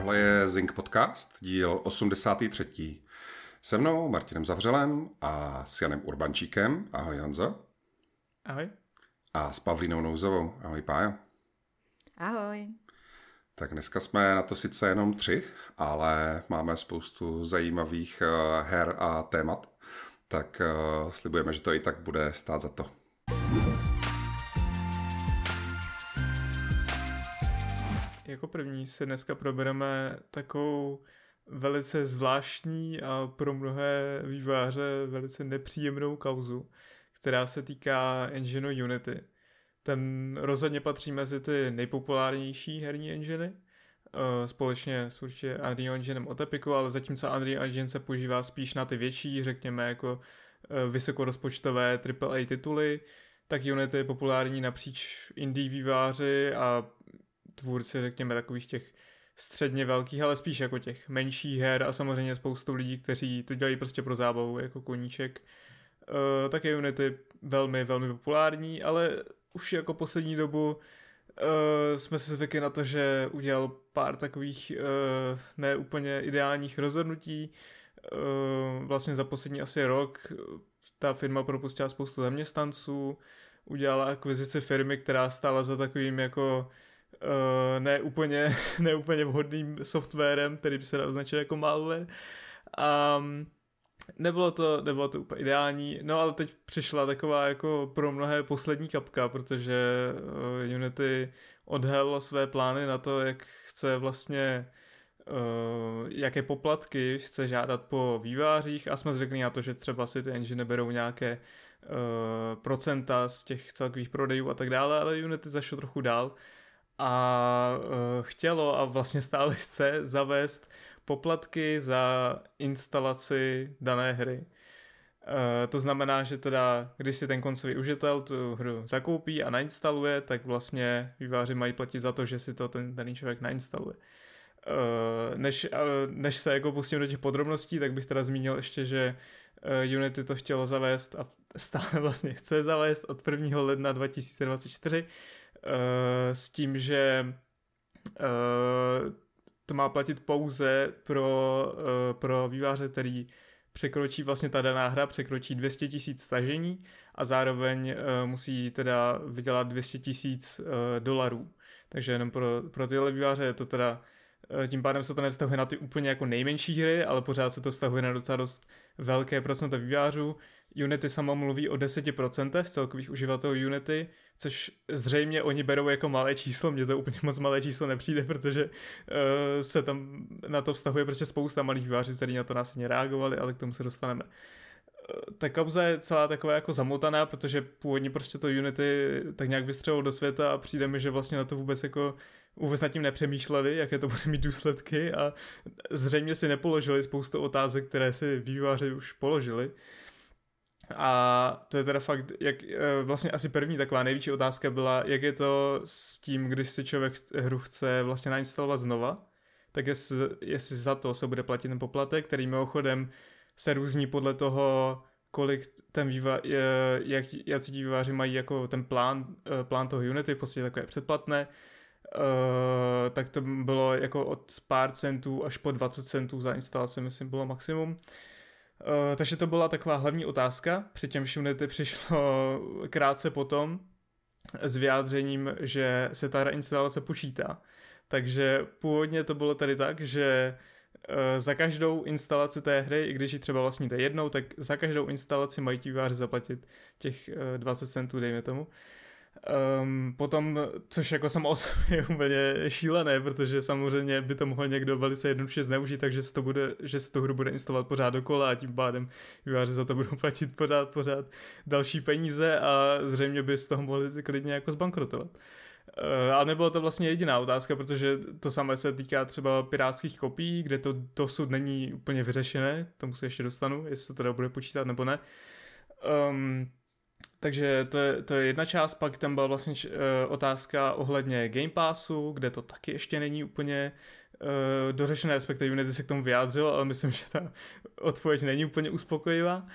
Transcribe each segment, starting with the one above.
tohle je Zing Podcast, díl 83. Se mnou Martinem Zavřelem a s Janem Urbančíkem. Ahoj Honzo. Ahoj. A s Pavlínou Nouzovou. Ahoj Pájo. Ahoj. Tak dneska jsme na to sice jenom tři, ale máme spoustu zajímavých eh, her a témat, tak eh, slibujeme, že to i tak bude stát za to. Jako první si dneska probereme takovou velice zvláštní a pro mnohé výváře velice nepříjemnou kauzu, která se týká engineu Unity. Ten rozhodně patří mezi ty nejpopulárnější herní enginy, eh, společně s určitě Unreal Enginem od Epiku, ale zatímco Unreal Engine se používá spíš na ty větší, řekněme jako eh, vysokorozpočtové AAA tituly, tak Unity je populární napříč indie výváři a tvůrci, řekněme, takových těch středně velkých, ale spíš jako těch menších her a samozřejmě spoustu lidí, kteří to dělají prostě pro zábavu, jako koníček. Uh, tak je Unity velmi, velmi populární, ale už jako poslední dobu uh, jsme se zvykli na to, že udělal pár takových uh, neúplně ideálních rozhodnutí. Uh, vlastně za poslední asi rok ta firma propustila spoustu zaměstnanců, udělala akvizici firmy, která stála za takovým jako uh, ne, úplně, ne úplně vhodným softwarem, který by se dal označit jako malware. Um, nebylo to, nebylo to úplně ideální, no ale teď přišla taková jako pro mnohé poslední kapka, protože uh, Unity odhel své plány na to, jak chce vlastně uh, jaké poplatky chce žádat po vývářích. A jsme zvyklí na to, že třeba si ty engine berou nějaké uh, procenta z těch celkových prodejů a tak dále, ale Unity zašlo trochu dál a uh, chtělo a vlastně stále chce zavést poplatky za instalaci dané hry. Uh, to znamená, že teda, když si ten koncový užitel tu hru zakoupí a nainstaluje, tak vlastně výváři mají platit za to, že si to ten daný člověk nainstaluje. Uh, než, než se jako pustím do těch podrobností, tak bych teda zmínil ještě, že Unity to chtělo zavést a stále vlastně chce zavést od 1. ledna 2024 uh, s tím, že uh, to má platit pouze pro, uh, pro výváře, který překročí vlastně ta daná hra, překročí 200 tisíc stažení a zároveň musí teda vydělat 200 tisíc dolarů. Takže jenom pro, pro tyhle výváře je to teda tím pádem se to nevztahuje na ty úplně jako nejmenší hry, ale pořád se to vztahuje na docela dost velké procento vývářů. Unity sama mluví o 10% z celkových uživatelů Unity, což zřejmě oni berou jako malé číslo, mně to úplně moc malé číslo nepřijde, protože uh, se tam na to vztahuje prostě spousta malých vývářů, kteří na to následně reagovali, ale k tomu se dostaneme. Ta kauza je celá taková jako zamotaná, protože původně prostě to Unity tak nějak vystřelilo do světa a přijde mi, že vlastně na to vůbec jako vůbec nad tím nepřemýšleli, jaké to bude mít důsledky a zřejmě si nepoložili spoustu otázek, které si výváři už položili. A to je teda fakt, jak eh, vlastně asi první taková největší otázka byla, jak je to s tím, když si člověk hru chce vlastně nainstalovat znova, tak jestli, jestli za to se bude platit ten poplatek, který mimochodem se různí podle toho, kolik ten výva, jak, jak ti výváři mají jako ten plán, eh, plán toho Unity, v podstatě takové předplatné, Uh, tak to bylo jako od pár centů až po 20 centů za instalaci, myslím, bylo maximum. Uh, takže to byla taková hlavní otázka, přičem Unity přišlo krátce potom s vyjádřením, že se ta instalace počítá. Takže původně to bylo tady tak, že za každou instalaci té hry, i když ji třeba vlastníte jednou, tak za každou instalaci mají ti zaplatit těch uh, 20 centů, dejme tomu. Um, potom, což jako samo o sobě je úplně šílené, protože samozřejmě by to mohl někdo velice jednoduše zneužít, takže se to bude, že se tu hru bude instalovat pořád dokola a tím pádem výváři za to budou platit pořád, pořád další peníze a zřejmě by z toho mohli klidně jako zbankrotovat. Uh, a nebylo to vlastně jediná otázka, protože to samé se týká třeba pirátských kopií, kde to dosud není úplně vyřešené, tomu se ještě dostanu, jestli se teda bude počítat nebo ne. Um, takže to je, to je jedna část, pak tam byla vlastně uh, otázka ohledně Game Passu, kde to taky ještě není úplně uh, dořešené, respektive Unity se k tomu vyjádřil, ale myslím, že ta odpověď není úplně uspokojivá.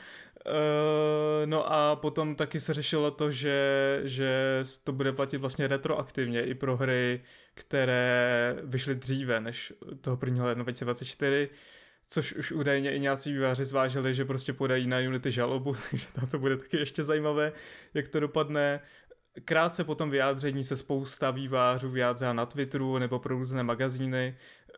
No a potom taky se řešilo to, že, že to bude platit vlastně retroaktivně i pro hry, které vyšly dříve než toho 1. ledna 2024, což už údajně i nějací výváři zvážili, že prostě podají na Unity žalobu, takže tam to bude taky ještě zajímavé, jak to dopadne. Krátce potom vyjádření se spousta vývářů vyjádřila na Twitteru nebo pro různé magazíny,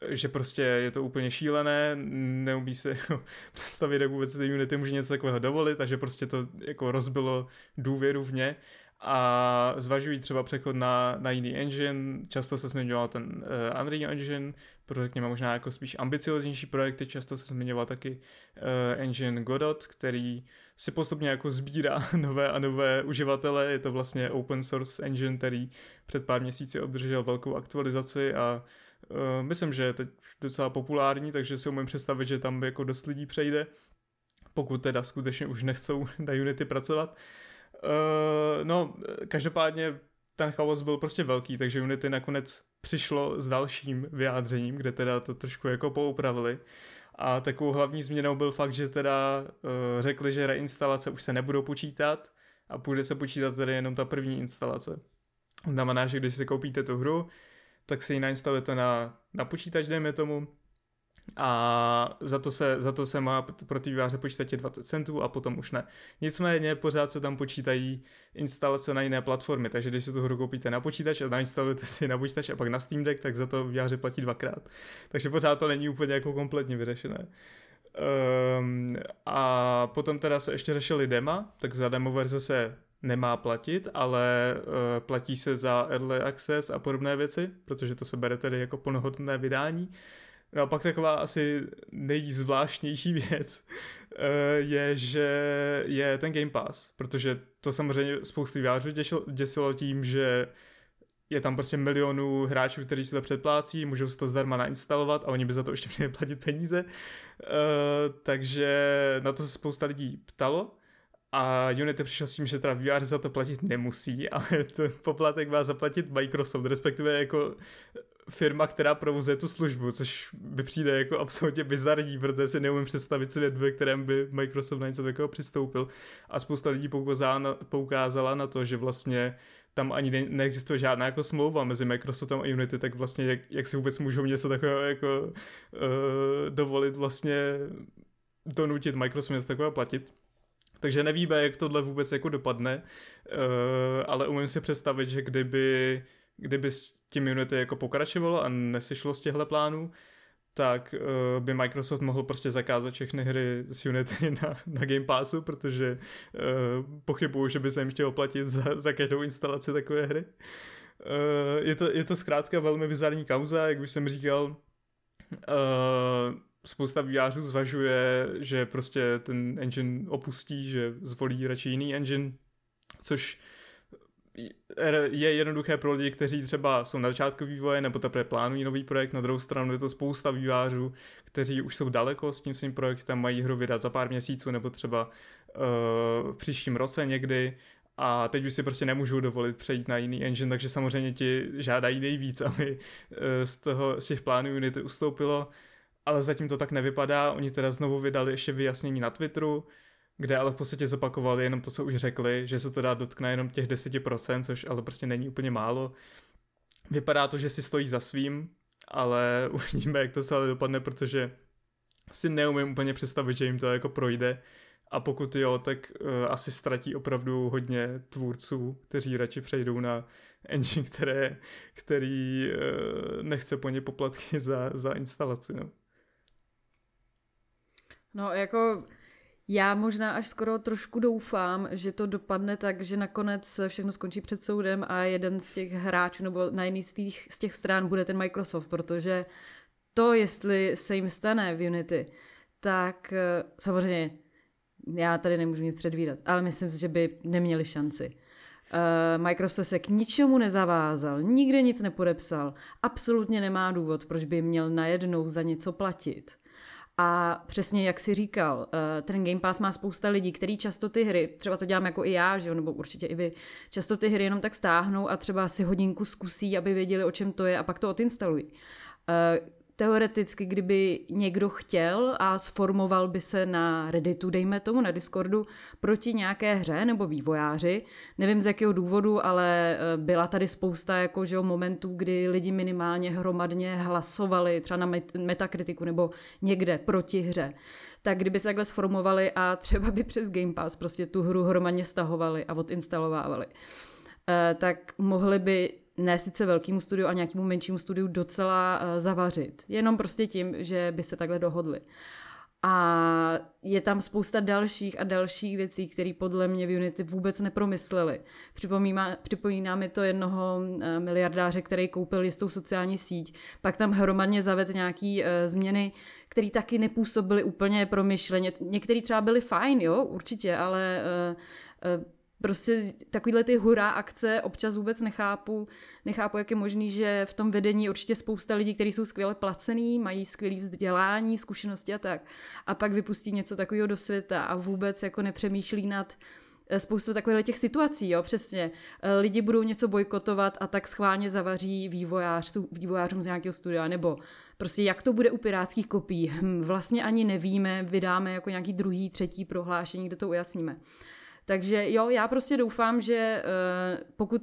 že prostě je to úplně šílené, neumí se jako představit, jak vůbec Unity může něco takového dovolit, takže prostě to jako rozbilo důvěru v ně. A zvažují třeba přechod na, na jiný engine, často se zmiňoval ten uh, Unreal Engine, pro řekněme možná jako spíš ambicioznější projekty, často se zmiňoval taky uh, engine Godot, který si postupně jako sbírá nové a nové uživatele, je to vlastně open source engine, který před pár měsíci obdržel velkou aktualizaci a uh, myslím, že je teď docela populární, takže si umím představit, že tam jako dost lidí přejde, pokud teda skutečně už nechcou na Unity pracovat. Uh, Uh, no, každopádně ten chaos byl prostě velký, takže Unity nakonec přišlo s dalším vyjádřením, kde teda to trošku jako poupravili. A takovou hlavní změnou byl fakt, že teda uh, řekli, že reinstalace už se nebudou počítat a půjde se počítat tedy jenom ta první instalace. Znamená, že když si koupíte tu hru, tak si ji nainstalujete na, na počítač, dejme tomu, a za to se, za to se má pro ty výváře počítat 20 centů a potom už ne. Nicméně pořád se tam počítají instalace na jiné platformy, takže když si tu hru koupíte na počítač a nainstalujete si na počítač a pak na Steam Deck, tak za to výváře platí dvakrát. Takže pořád to není úplně jako kompletně vyřešené. Um, a potom teda se ještě řešili dema, tak za demo verze se nemá platit, ale uh, platí se za Early Access a podobné věci, protože to se bere tedy jako plnohodnotné vydání. No a pak taková asi nejzvláštnější věc eh, je, že je ten Game Pass, protože to samozřejmě spousty vývářů děsilo tím, že je tam prostě milionů hráčů, kteří si to předplácí, můžou si to zdarma nainstalovat a oni by za to ještě měli platit peníze. Uh, takže na to se spousta lidí ptalo. A Unity přišel s tím, že teda VR za to platit nemusí, ale to poplatek má zaplatit Microsoft, respektive jako firma, která provozuje tu službu, což by přijde jako absolutně bizarní, protože si neumím představit svět, ve kterém by Microsoft na něco takového přistoupil. A spousta lidí poukázala na, to, že vlastně tam ani ne, neexistuje žádná jako smlouva mezi Microsoftem a Unity, tak vlastně jak, jak si vůbec můžou něco takového jako uh, dovolit vlastně donutit Microsoft něco takového platit. Takže nevíme, jak tohle vůbec jako dopadne, uh, ale umím si představit, že kdyby kdyby s tím Unity jako pokračovalo a nesešlo z těchto plánů, tak uh, by Microsoft mohl prostě zakázat všechny hry z Unity na, na Game Passu, protože uh, pochybuju, že by se jim chtělo platit za, za každou instalaci takové hry. Uh, je, to, je to zkrátka velmi bizarní kauza, jak už jsem říkal. Uh, spousta vývářů zvažuje, že prostě ten engine opustí, že zvolí radši jiný engine, což je jednoduché pro lidi, kteří třeba jsou na začátku vývoje nebo teprve plánují nový projekt. Na druhou stranu je to spousta vývářů, kteří už jsou daleko s tím svým projektem, mají hru vydat za pár měsíců nebo třeba uh, v příštím roce někdy a teď už si prostě nemůžou dovolit přejít na jiný engine, takže samozřejmě ti žádají nejvíc, aby uh, z, toho, z těch plánů Unity ustoupilo, ale zatím to tak nevypadá. Oni teda znovu vydali ještě vyjasnění na Twitteru, kde ale v podstatě zopakovali jenom to, co už řekli, že se to dá dotkne jenom těch 10%, což ale prostě není úplně málo. Vypadá to, že si stojí za svým, ale uvidíme, jak to se ale dopadne, protože si neumím úplně představit, že jim to jako projde a pokud jo, tak uh, asi ztratí opravdu hodně tvůrců, kteří radši přejdou na engine, které, který uh, nechce po ně poplatky za, za instalaci. No. no jako já možná až skoro trošku doufám, že to dopadne tak, že nakonec všechno skončí před soudem a jeden z těch hráčů nebo na jiný z těch, z těch stran bude ten Microsoft, protože to, jestli se jim stane v Unity, tak eh, samozřejmě já tady nemůžu nic předvídat, ale myslím si, že by neměli šanci. Uh, Microsoft se k ničemu nezavázal, nikde nic nepodepsal, absolutně nemá důvod, proč by měl najednou za něco platit. A přesně jak si říkal, eh, ten Game Pass má spousta lidí, kteří často ty hry, třeba to dělám jako i já, že jo, nebo určitě i vy, často ty hry jenom tak stáhnou a třeba si hodinku zkusí, aby věděli, o čem to je a pak to odinstalují. Teoreticky, kdyby někdo chtěl a sformoval by se na Redditu, dejme tomu, na Discordu, proti nějaké hře nebo vývojáři, nevím z jakého důvodu, ale eh, byla tady spousta jako, že momentů, kdy lidi minimálně hromadně hlasovali třeba na metakritiku nebo někde proti hře, tak kdyby se takhle sformovali a třeba by přes Game Pass prostě tu hru hromadně stahovali a odinstalovávali, eh, tak mohli by ne sice velkému studiu a nějakému menšímu studiu docela uh, zavařit. Jenom prostě tím, že by se takhle dohodli. A je tam spousta dalších a dalších věcí, které podle mě v Unity vůbec nepromysleli. Připomíná, připomíná mi to jednoho uh, miliardáře, který koupil jistou sociální síť, pak tam hromadně zaved nějaký uh, změny, které taky nepůsobily úplně promyšleně. Některé třeba byly fajn, jo, určitě, ale uh, uh, prostě takovýhle ty hurá akce občas vůbec nechápu. Nechápu, jak je možný, že v tom vedení je určitě spousta lidí, kteří jsou skvěle placený, mají skvělé vzdělání, zkušenosti a tak. A pak vypustí něco takového do světa a vůbec jako nepřemýšlí nad eh, spoustu takových těch situací, jo, přesně. Eh, lidi budou něco bojkotovat a tak schválně zavaří vývojář, vývojářům z nějakého studia, nebo prostě jak to bude u pirátských kopií. Hm, vlastně ani nevíme, vydáme jako nějaký druhý, třetí prohlášení, kde to ujasníme. Takže jo, já prostě doufám, že uh, pokud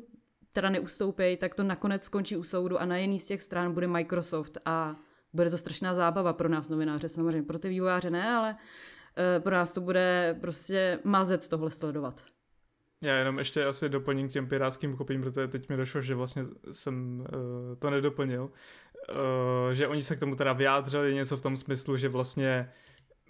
teda neustoupí, tak to nakonec skončí u soudu a na jedný z těch stran bude Microsoft a bude to strašná zábava pro nás novináře, samozřejmě pro ty vývojáře ne, ale uh, pro nás to bude prostě mazec tohle sledovat. Já jenom ještě asi doplním k těm pirátským kopím, protože teď mi došlo, že vlastně jsem uh, to nedoplnil, uh, že oni se k tomu teda vyjádřili něco v tom smyslu, že vlastně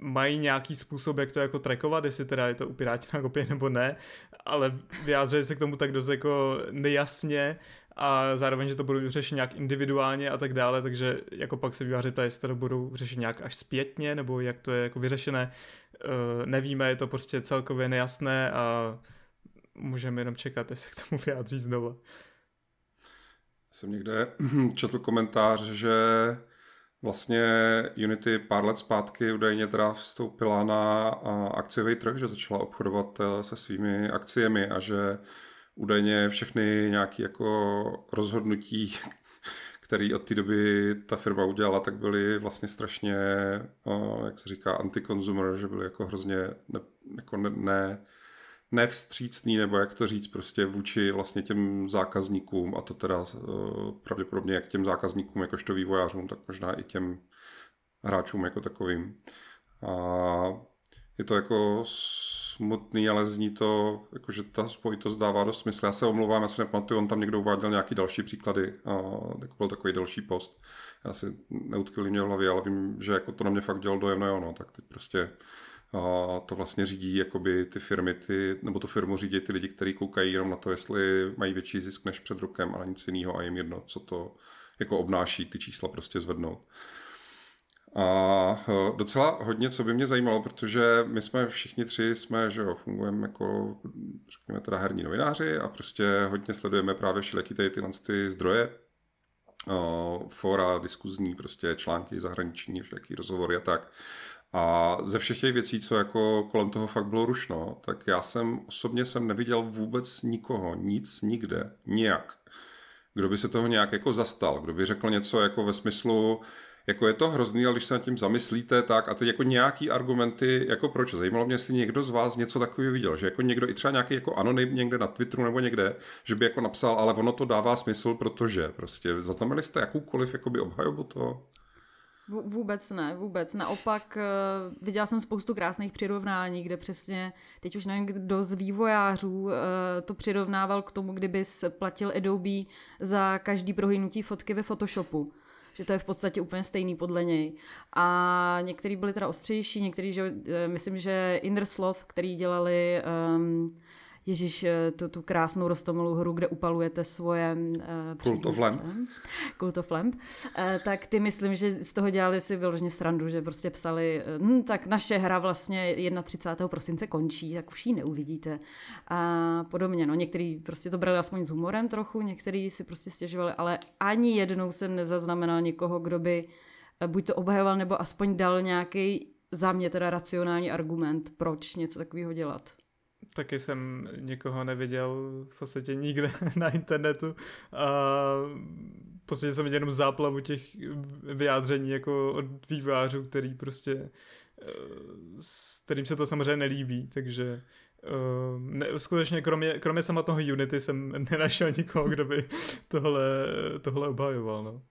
mají nějaký způsob, jak to jako trackovat, jestli teda je to u na kopie nebo ne, ale vyjádřili se k tomu tak dost jako nejasně a zároveň, že to budou řešit nějak individuálně a tak dále, takže jako pak se výváři jestli to budou řešit nějak až zpětně, nebo jak to je jako vyřešené, uh, nevíme, je to prostě celkově nejasné a můžeme jenom čekat, jestli k tomu vyjádří znova. Jsem někde četl komentář, že Vlastně Unity pár let zpátky údajně teda vstoupila na akciový trh, že začala obchodovat e, se svými akciemi a že údajně všechny nějaké jako rozhodnutí, které od té doby ta firma udělala, tak byly vlastně strašně, e, jak se říká, anti-consumer, že byly jako hrozně ne, jako ne, ne nevstřícný, nebo jak to říct, prostě vůči vlastně těm zákazníkům, a to teda uh, pravděpodobně jak těm zákazníkům, jakožto vývojářům, tak možná i těm hráčům jako takovým. A je to jako smutný, ale zní to, jakože ta spojitost dává dost smysl. Já se omlouvám, já se nepamatuju, on tam někdo uváděl nějaký další příklady, a jako byl takový další post. Já si neutkvělý mě v hlavě, ale vím, že jako to na mě fakt dělalo dojem, no jo, no, tak teď prostě a to vlastně řídí jakoby ty firmy, ty, nebo tu firmu řídí ty lidi, kteří koukají jenom na to, jestli mají větší zisk než před rokem a nic jiného a jim jedno, co to jako obnáší, ty čísla prostě zvednout. A e, docela hodně, co by mě zajímalo, protože my jsme všichni tři, jsme, že jo, fungujeme jako, řekněme teda herní novináři a prostě hodně sledujeme právě všelijaký tady tyhle ty zdroje, fora, diskuzní, prostě články zahraniční, všelijaký rozhovory a tak. A ze všech těch věcí, co jako kolem toho fakt bylo rušno, tak já jsem osobně jsem neviděl vůbec nikoho, nic, nikde, nijak. Kdo by se toho nějak jako zastal, kdo by řekl něco jako ve smyslu, jako je to hrozný, ale když se nad tím zamyslíte, tak a teď jako nějaký argumenty, jako proč, zajímalo mě, jestli někdo z vás něco takového viděl, že jako někdo i třeba nějaký jako anonym někde na Twitteru nebo někde, že by jako napsal, ale ono to dává smysl, protože prostě zaznamenali jste jakoukoliv jakoby obhajobu toho? Vůbec ne, vůbec. Naopak uh, viděla jsem spoustu krásných přirovnání, kde přesně, teď už nevím, kdo z vývojářů uh, to přirovnával k tomu, kdyby platil Adobe za každý prohlídnutí fotky ve Photoshopu že to je v podstatě úplně stejný podle něj. A některý byli teda ostřejší, některý, že, eh, myslím, že Inner Sloth, který dělali um, Ježíš, eh, tu, tu krásnou rostomilou hru, kde upalujete svoje uh, Cult of Lamp. Of Lamp. Uh, tak ty myslím, že z toho dělali si vyloženě srandu, že prostě psali, hm, tak naše hra vlastně 31. prosince končí, tak už ji neuvidíte. A podobně, no některý prostě to brali aspoň s humorem trochu, některý si prostě stěžovali, ale ani jednou jsem nezaznamenal někoho, kdo by buď to obhajoval, nebo aspoň dal nějaký za mě teda racionální argument, proč něco takového dělat. Taky jsem nikoho neviděl v podstatě nikde na internetu. A v podstatě jsem viděl jenom záplavu těch vyjádření jako od vývářů, který prostě eh, s kterým se to samozřejmě nelíbí, takže Uh, ne, skutečně kromě, kromě sama toho Unity jsem nenašel nikoho, kdo by tohle, tohle obhajoval. No.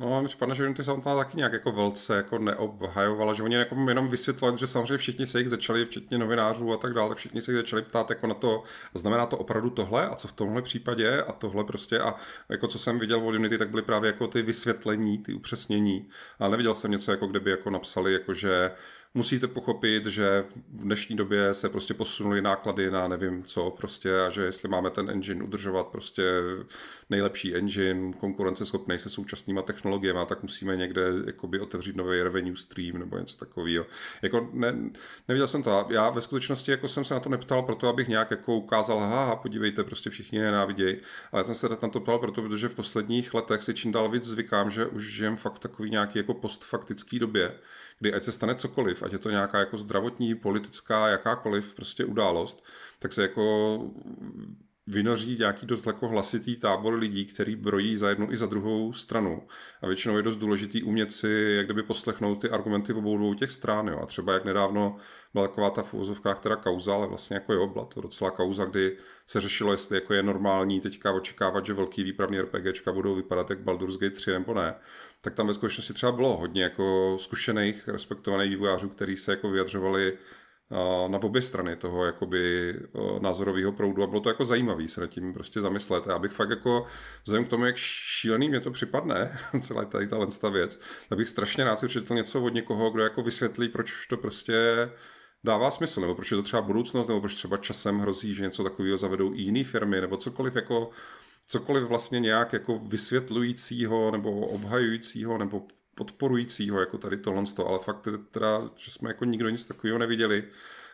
No, mi připadne, že ty samotná taky nějak jako velce jako neobhajovala, že oni jako jenom vysvětlovali, že samozřejmě všichni se jich začali, včetně novinářů a tak dále, tak všichni se jich začali ptát jako na to, znamená to opravdu tohle? A co v tomhle případě? A tohle prostě a jako co jsem viděl v Unity, tak byly právě jako ty vysvětlení, ty upřesnění, ale neviděl jsem něco jako kdyby jako napsali jako, že musíte pochopit, že v dnešní době se prostě posunuly náklady na nevím co prostě a že jestli máme ten engine udržovat prostě nejlepší engine, konkurenceschopný se současnýma technologiemi, tak musíme někde jakoby otevřít nový revenue stream nebo něco takového. Jako ne, neviděl jsem to. Já ve skutečnosti jako jsem se na to neptal proto, abych nějak jako ukázal, haha, podívejte, prostě všichni je návidějí. Ale jsem se na to ptal proto, protože v posledních letech si čím dál víc zvykám, že už žijem fakt v takový nějaký jako postfaktický době, kdy ať se stane cokoliv, ať je to nějaká jako zdravotní, politická, jakákoliv prostě událost, tak se jako vynoří nějaký dost jako hlasitý tábor lidí, který brojí za jednu i za druhou stranu. A většinou je dost důležitý umět si jak kdyby poslechnout ty argumenty v obou dvou těch stran. Jo. A třeba jak nedávno byla taková ta v teda kauza, ale vlastně jako jo, byla to docela kauza, kdy se řešilo, jestli jako je normální teďka očekávat, že velký výpravní RPGčka budou vypadat jak Baldur's Gate 3 nebo ne tak tam ve skutečnosti třeba bylo hodně jako zkušených, respektovaných vývojářů, kteří se jako vyjadřovali na obě strany toho jakoby názorového proudu a bylo to jako zajímavé se nad tím prostě zamyslet. A já bych fakt jako vzhledem k tomu, jak šílený mě to připadne, celá tady ta věc, tak bych strašně rád si přečetl něco od někoho, kdo jako vysvětlí, proč to prostě dává smysl, nebo proč je to třeba budoucnost, nebo proč třeba časem hrozí, že něco takového zavedou i jiné firmy, nebo cokoliv jako cokoliv vlastně nějak jako vysvětlujícího nebo obhajujícího nebo podporujícího jako tady tohle, ale fakt teda, že jsme jako nikdo nic takového neviděli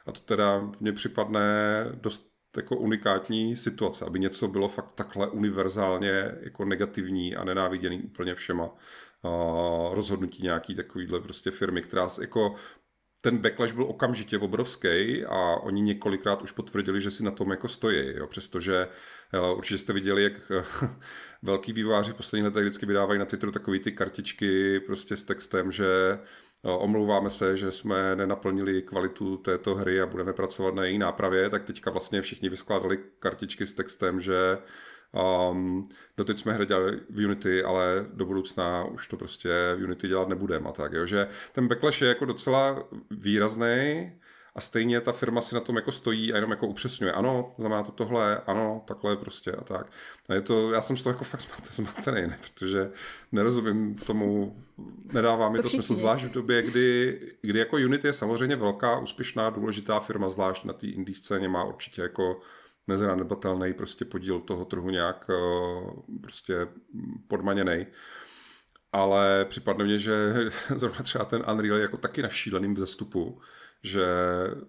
a to teda mně připadne dost jako unikátní situace, aby něco bylo fakt takhle univerzálně jako negativní a nenáviděný úplně všema rozhodnutí nějaký takovýhle prostě firmy, která jako ten backlash byl okamžitě obrovský a oni několikrát už potvrdili, že si na tom jako stojí, jo, přestože jo, určitě jste viděli, jak velký výváři v posledních letech vždycky vydávají na Twitteru takové ty kartičky prostě s textem, že omlouváme se, že jsme nenaplnili kvalitu této hry a budeme pracovat na její nápravě, tak teďka vlastně všichni vyskládali kartičky s textem, že Um, doteď jsme hry dělali v Unity, ale do budoucna už to prostě v Unity dělat nebudeme a tak, jo? že ten backlash je jako docela výrazný a stejně ta firma si na tom jako stojí a jenom jako upřesňuje, ano, znamená to tohle, ano, takhle prostě a tak. A je to, já jsem z toho jako fakt zmatený, ne? protože nerozumím tomu, nedává mi to, to smysl, zvlášť v době, kdy, kdy jako Unity je samozřejmě velká, úspěšná, důležitá firma, zvlášť na té indie scéně má určitě jako nezanedbatelný prostě podíl toho trhu nějak eh, prostě podmaněný. Ale připadne mně, že zrovna třeba ten Unreal je jako taky na šíleným vzestupu, že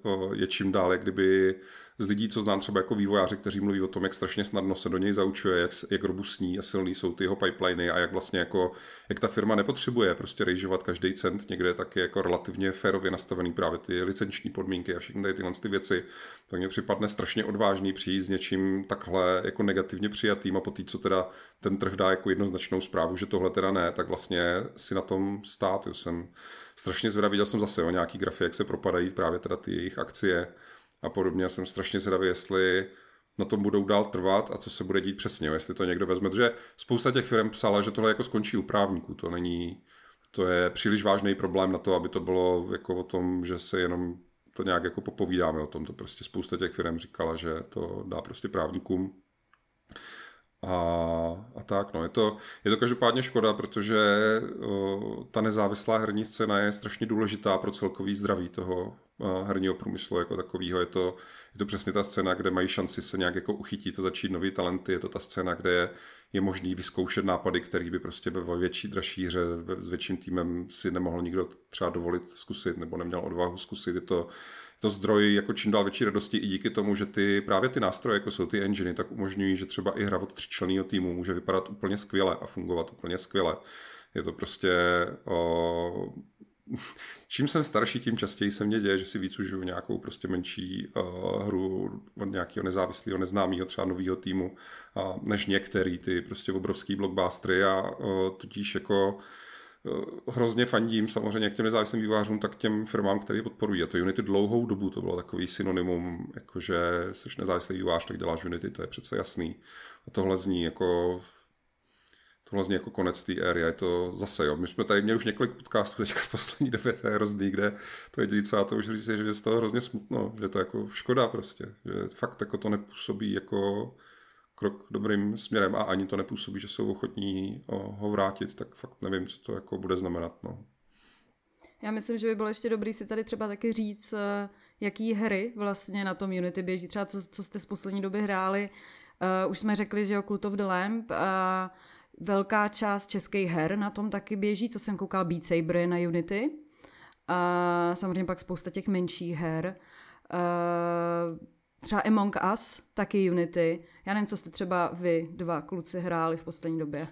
eh, je čím dál, jak kdyby z lidí, co znám třeba jako vývojáři, kteří mluví o tom, jak strašně snadno se do něj zaučuje, jak, jak robustní a silný jsou ty jeho pipeliny a jak vlastně jako, jak ta firma nepotřebuje prostě rejžovat každý cent někde, tak je jako relativně férově nastavený právě ty licenční podmínky a všechny tady tyhle ty věci. Tak mně připadne strašně odvážný přijít s něčím takhle jako negativně přijatým a po tý, co teda ten trh dá jako jednoznačnou zprávu, že tohle teda ne, tak vlastně si na tom stát. Jo. Jsem strašně zvědavý, viděl jsem zase o nějaký grafy, jak se propadají právě teda ty jejich akcie a podobně. Já jsem strašně zvědavý, jestli na tom budou dál trvat a co se bude dít přesně, jestli to někdo vezme. Protože spousta těch firm psala, že tohle jako skončí u právníků, to není, to je příliš vážný problém na to, aby to bylo jako o tom, že se jenom to nějak jako popovídáme o tom. To prostě spousta těch firm říkala, že to dá prostě právníkům. A, a tak, no, je to, je to každopádně škoda, protože o, ta nezávislá herní scéna je strašně důležitá pro celkový zdraví toho herního průmyslu jako takového. Je to, je to přesně ta scéna, kde mají šanci se nějak jako uchytit a začít nový talenty. Je to ta scéna, kde je, je možný vyzkoušet nápady, který by prostě ve větší, dražší hře s větším týmem si nemohl nikdo třeba dovolit zkusit nebo neměl odvahu zkusit. Je to, to zdroj jako čím dál větší radosti i díky tomu, že ty právě ty nástroje, jako jsou ty enginy, tak umožňují, že třeba i hra od tříčlenného týmu může vypadat úplně skvěle a fungovat úplně skvěle. Je to prostě o, čím jsem starší, tím častěji se mě děje, že si víc užiju nějakou prostě menší uh, hru od nějakého nezávislého, neznámého, třeba nového týmu, uh, než některý ty prostě obrovský blockbustery a uh, tudíž jako hrozně fandím samozřejmě jak těm nezávislým vývářům, tak těm firmám, které podporují. A to Unity dlouhou dobu to bylo takový synonymum, jakože jsi nezávislý vývář, tak děláš Unity, to je přece jasný. A tohle zní jako tohle zní jako konec té éry je to zase, jo. My jsme tady měli už několik podcastů teďka v poslední době, to je hrozný, kde to je co já to už říct, že je z toho hrozně smutno, že to je jako škoda prostě, že fakt jako to nepůsobí jako krok dobrým směrem a ani to nepůsobí, že jsou ochotní ho vrátit, tak fakt nevím, co to jako bude znamenat. No. Já myslím, že by bylo ještě dobrý si tady třeba taky říct, eh, jaký hry vlastně na tom Unity běží, třeba co, co jste z poslední doby hráli. Uh, už jsme řekli, že o Cult of the Lamp a velká část českých her na tom taky běží, co jsem koukal, Beat Saber je na Unity. A samozřejmě pak spousta těch menších her. Třeba Among Us, taky Unity. Já nevím, co jste třeba vy dva kluci hráli v poslední době.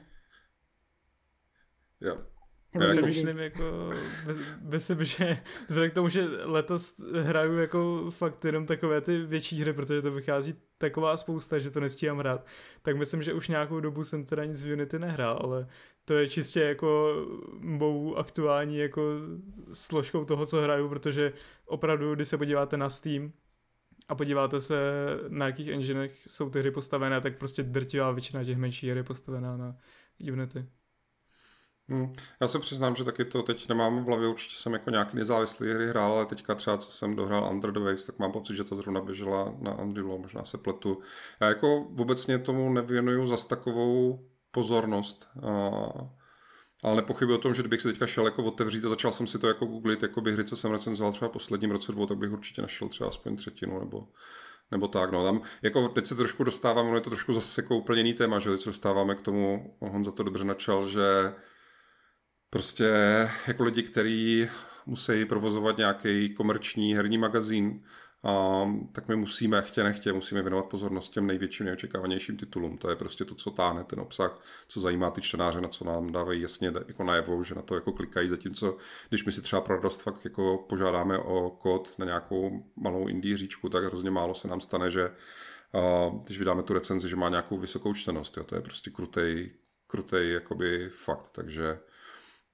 Jo. Já přemýšlím jako, myslím, že vzhledem k tomu, že letos hraju jako fakt jenom takové ty větší hry, protože to vychází taková spousta, že to nestíhám hrát, tak myslím, že už nějakou dobu jsem teda nic v Unity nehrál, ale to je čistě jako mou aktuální jako složkou toho, co hraju, protože opravdu, když se podíváte na Steam, a podíváte se, na jakých enginech jsou ty hry postavené, tak prostě drtivá většina těch menších her je postavená na Unity. Hmm. Já se přiznám, že taky to teď nemám v hlavě, určitě jsem jako nějaký nezávislý hry hrál, ale teďka třeba, co jsem dohrál Under the Waves, tak mám pocit, že to zrovna běžela na Unrealu, možná se pletu. Já jako obecně tomu nevěnuju zas takovou pozornost. A ale nepochybuji o tom, že kdybych si teďka šel jako otevřít a začal jsem si to jako googlit, jako by hry, co jsem recenzoval třeba posledním roce dvou, tak bych určitě našel třeba aspoň třetinu nebo, nebo tak. No. Tam, jako teď se trošku dostávám, ono je to trošku zase jako úplně jiný téma, že teď se dostáváme k tomu, on za to dobře načal, že prostě jako lidi, kteří musí provozovat nějaký komerční herní magazín, tak my musíme, chtě nechtě, musíme věnovat pozornost těm největším, neočekávanějším titulům. To je prostě to, co táhne ten obsah, co zajímá ty čtenáře, na co nám dávají jasně jako najevo, že na to jako klikají, zatímco když my si třeba pro radost fakt jako požádáme o kód na nějakou malou indie říčku, tak hrozně málo se nám stane, že když vydáme tu recenzi, že má nějakou vysokou čtenost. Jo. To je prostě krutej, krutej jakoby fakt, takže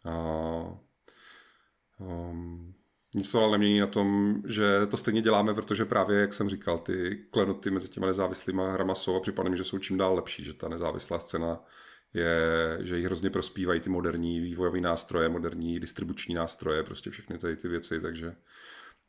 a, um, nic to ale nemění na tom, že to stejně děláme, protože právě, jak jsem říkal, ty klenoty mezi těma nezávislými hrama jsou a připadá mi, že jsou čím dál lepší, že ta nezávislá scéna je, že jí hrozně prospívají ty moderní vývojové nástroje, moderní distribuční nástroje, prostě všechny tady ty věci, takže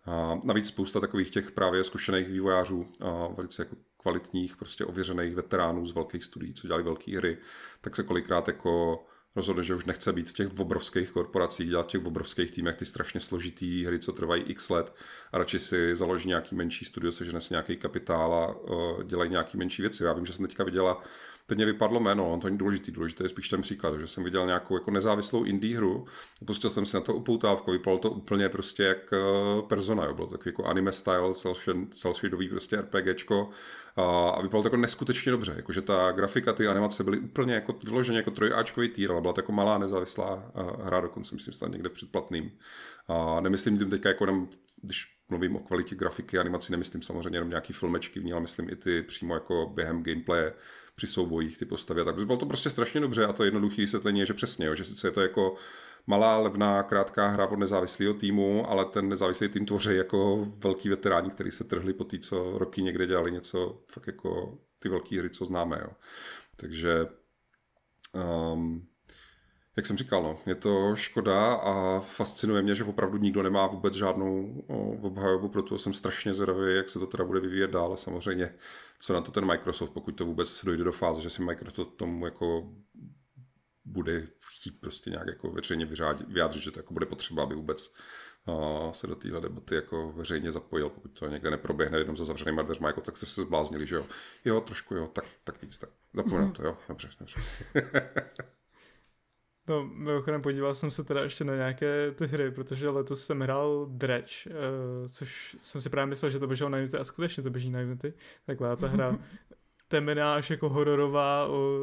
a navíc spousta takových těch právě zkušených vývojářů, a velice jako kvalitních, prostě ověřených veteránů z velkých studií, co dělali velké hry, tak se kolikrát jako rozhodl, že už nechce být v těch obrovských korporacích, dělat v těch obrovských týmech ty strašně složitý hry, co trvají x let a radši si založí nějaký menší studio, sežene si nějaký kapitál a uh, dělají nějaký menší věci. Já vím, že jsem teďka viděla teď mě vypadlo jméno, on to není důležitý, důležité je spíš ten příklad, že jsem viděl nějakou jako nezávislou indie hru, pustil jsem si na to upoutávku, vypadalo to úplně prostě jak uh, persona, jo. bylo to jako anime style, cel prostě RPGčko a, a vypadalo to jako neskutečně dobře, jakože ta grafika, ty animace byly úplně jako vyloženě jako trojáčkový týr, ale byla to jako malá nezávislá uh, hra, dokonce myslím, že někde předplatným. A nemyslím tím teďka jako jenom, když mluvím o kvalitě grafiky, animací, nemyslím samozřejmě jenom nějaký filmečky v ní, ale myslím i ty přímo jako během gameplaye, při soubojích ty postavy. Tak bylo to prostě strašně dobře a to jednoduché vysvětlení je, že přesně, jo, že sice je to jako malá, levná, krátká hra od nezávislého týmu, ale ten nezávislý tým tvoří jako velký veteráni, kteří se trhli po té, co roky někde dělali něco, fakt jako ty velké hry, co známe. Jo. Takže um, jak jsem říkal, no, je to škoda a fascinuje mě, že opravdu nikdo nemá vůbec žádnou obhajobu, proto jsem strašně zvědavý, jak se to teda bude vyvíjet dál a samozřejmě, co na to ten Microsoft, pokud to vůbec dojde do fáze, že si Microsoft tomu jako bude chtít prostě nějak jako veřejně vyjádřit, že to jako bude potřeba, aby vůbec se do téhle debaty jako veřejně zapojil, pokud to někde neproběhne jenom za zavřenýma dveřma, jako tak jste se zbláznili, že jo. Jo, trošku jo, tak, tak víc, tak zapomenu mm-hmm. to, jo, dobře, dobře. No, mimochodem podíval jsem se teda ještě na nějaké ty hry, protože letos jsem hrál Dredge, uh, což jsem si právě myslel, že to běželo na Unity a skutečně to běží na Unity. Taková ta hra temená až jako hororová, o,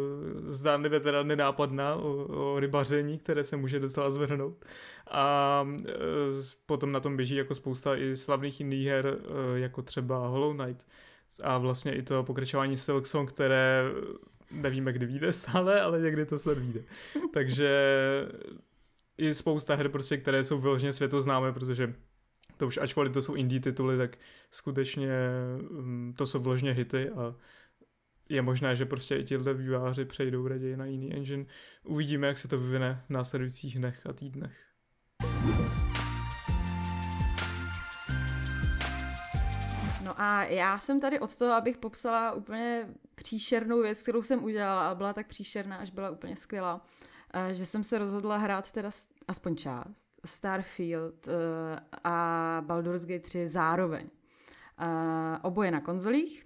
zdánlivě teda nenápadná, o, o rybaření, které se může docela zvrhnout. A e, potom na tom běží jako spousta i slavných jiných her, e, jako třeba Hollow Knight. A vlastně i to pokračování Silk Song, které nevíme, kdy vyjde stále, ale někdy to snad vyjde. Takže i spousta her, prostě, které jsou vyloženě světoznámé, protože to už ačkoliv to jsou indie tituly, tak skutečně mm, to jsou vložně hity a je možné, že prostě i těhle výváři přejdou raději na jiný engine. Uvidíme, jak se to vyvine v následujících dnech a týdnech. No a já jsem tady od toho, abych popsala úplně příšernou věc, kterou jsem udělala a byla tak příšerná, až byla úplně skvělá, eh, že jsem se rozhodla hrát teda aspoň část Starfield uh, a Baldur's Gate 3 zároveň. Uh, oboje na konzolích.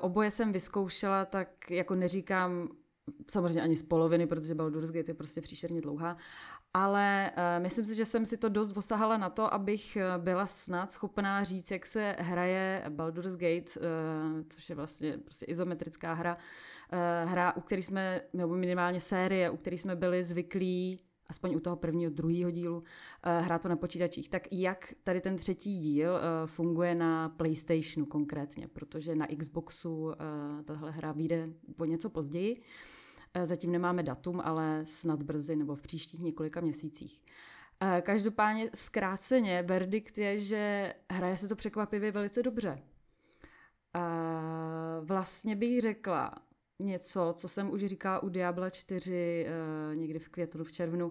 Oboje jsem vyzkoušela, tak jako neříkám samozřejmě ani z poloviny, protože Baldur's Gate je prostě příšerně dlouhá, ale uh, myslím si, že jsem si to dost osahala na to, abych byla snad schopná říct, jak se hraje Baldur's Gate, uh, což je vlastně prostě izometrická hra, hra, u který jsme, nebo minimálně série, u který jsme byli zvyklí aspoň u toho prvního, druhého dílu, hrát to na počítačích. Tak jak tady ten třetí díl funguje na PlayStationu konkrétně, protože na Xboxu tahle hra vyjde o něco později. Uh, zatím nemáme datum, ale snad brzy nebo v příštích několika měsících. Uh, každopádně zkráceně verdikt je, že hraje se to překvapivě velice dobře. Uh, vlastně bych řekla, něco, co jsem už říkala u Diabla 4 uh, eh, někdy v květnu, v červnu,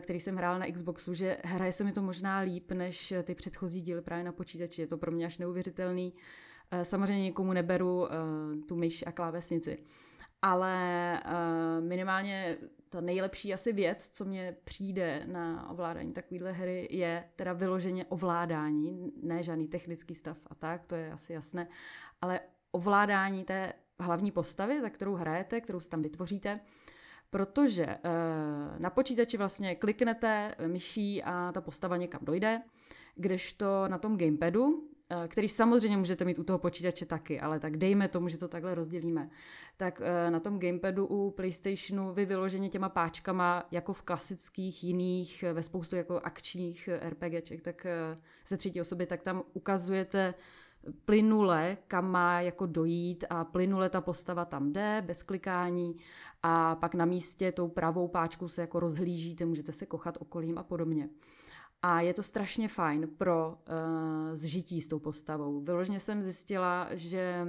který jsem hrála na Xboxu, že hraje se mi to možná líp než ty předchozí díly právě na počítači. Je to pro mě až neuvěřitelný. Samozřejmě nikomu neberu tu myš a klávesnici. Ale uh, minimálně ta nejlepší asi věc, co mě přijde na ovládání takovéhle hry, je teda vyloženě ovládání, ne žádný technický stav a tak, to je asi jasné, ale ovládání té hlavní postavy, za kterou hrajete, kterou si tam vytvoříte, protože eh, na počítači vlastně kliknete myší a ta postava někam dojde, kdežto na tom gamepadu, který samozřejmě můžete mít u toho počítače taky, ale tak dejme tomu, že to takhle rozdělíme. Tak eh, na tom gamepadu u PlayStationu vy vyloženě těma páčkama, jako v klasických jiných, ve spoustu jako akčních RPGček, tak ze třetí osoby, tak tam ukazujete plynule, kam má jako dojít a plynule ta postava tam jde, bez klikání a pak na místě tou pravou páčkou se jako rozhlížíte, můžete se kochat okolím a podobně. A je to strašně fajn pro uh, zžití s tou postavou. Vyložně jsem zjistila, že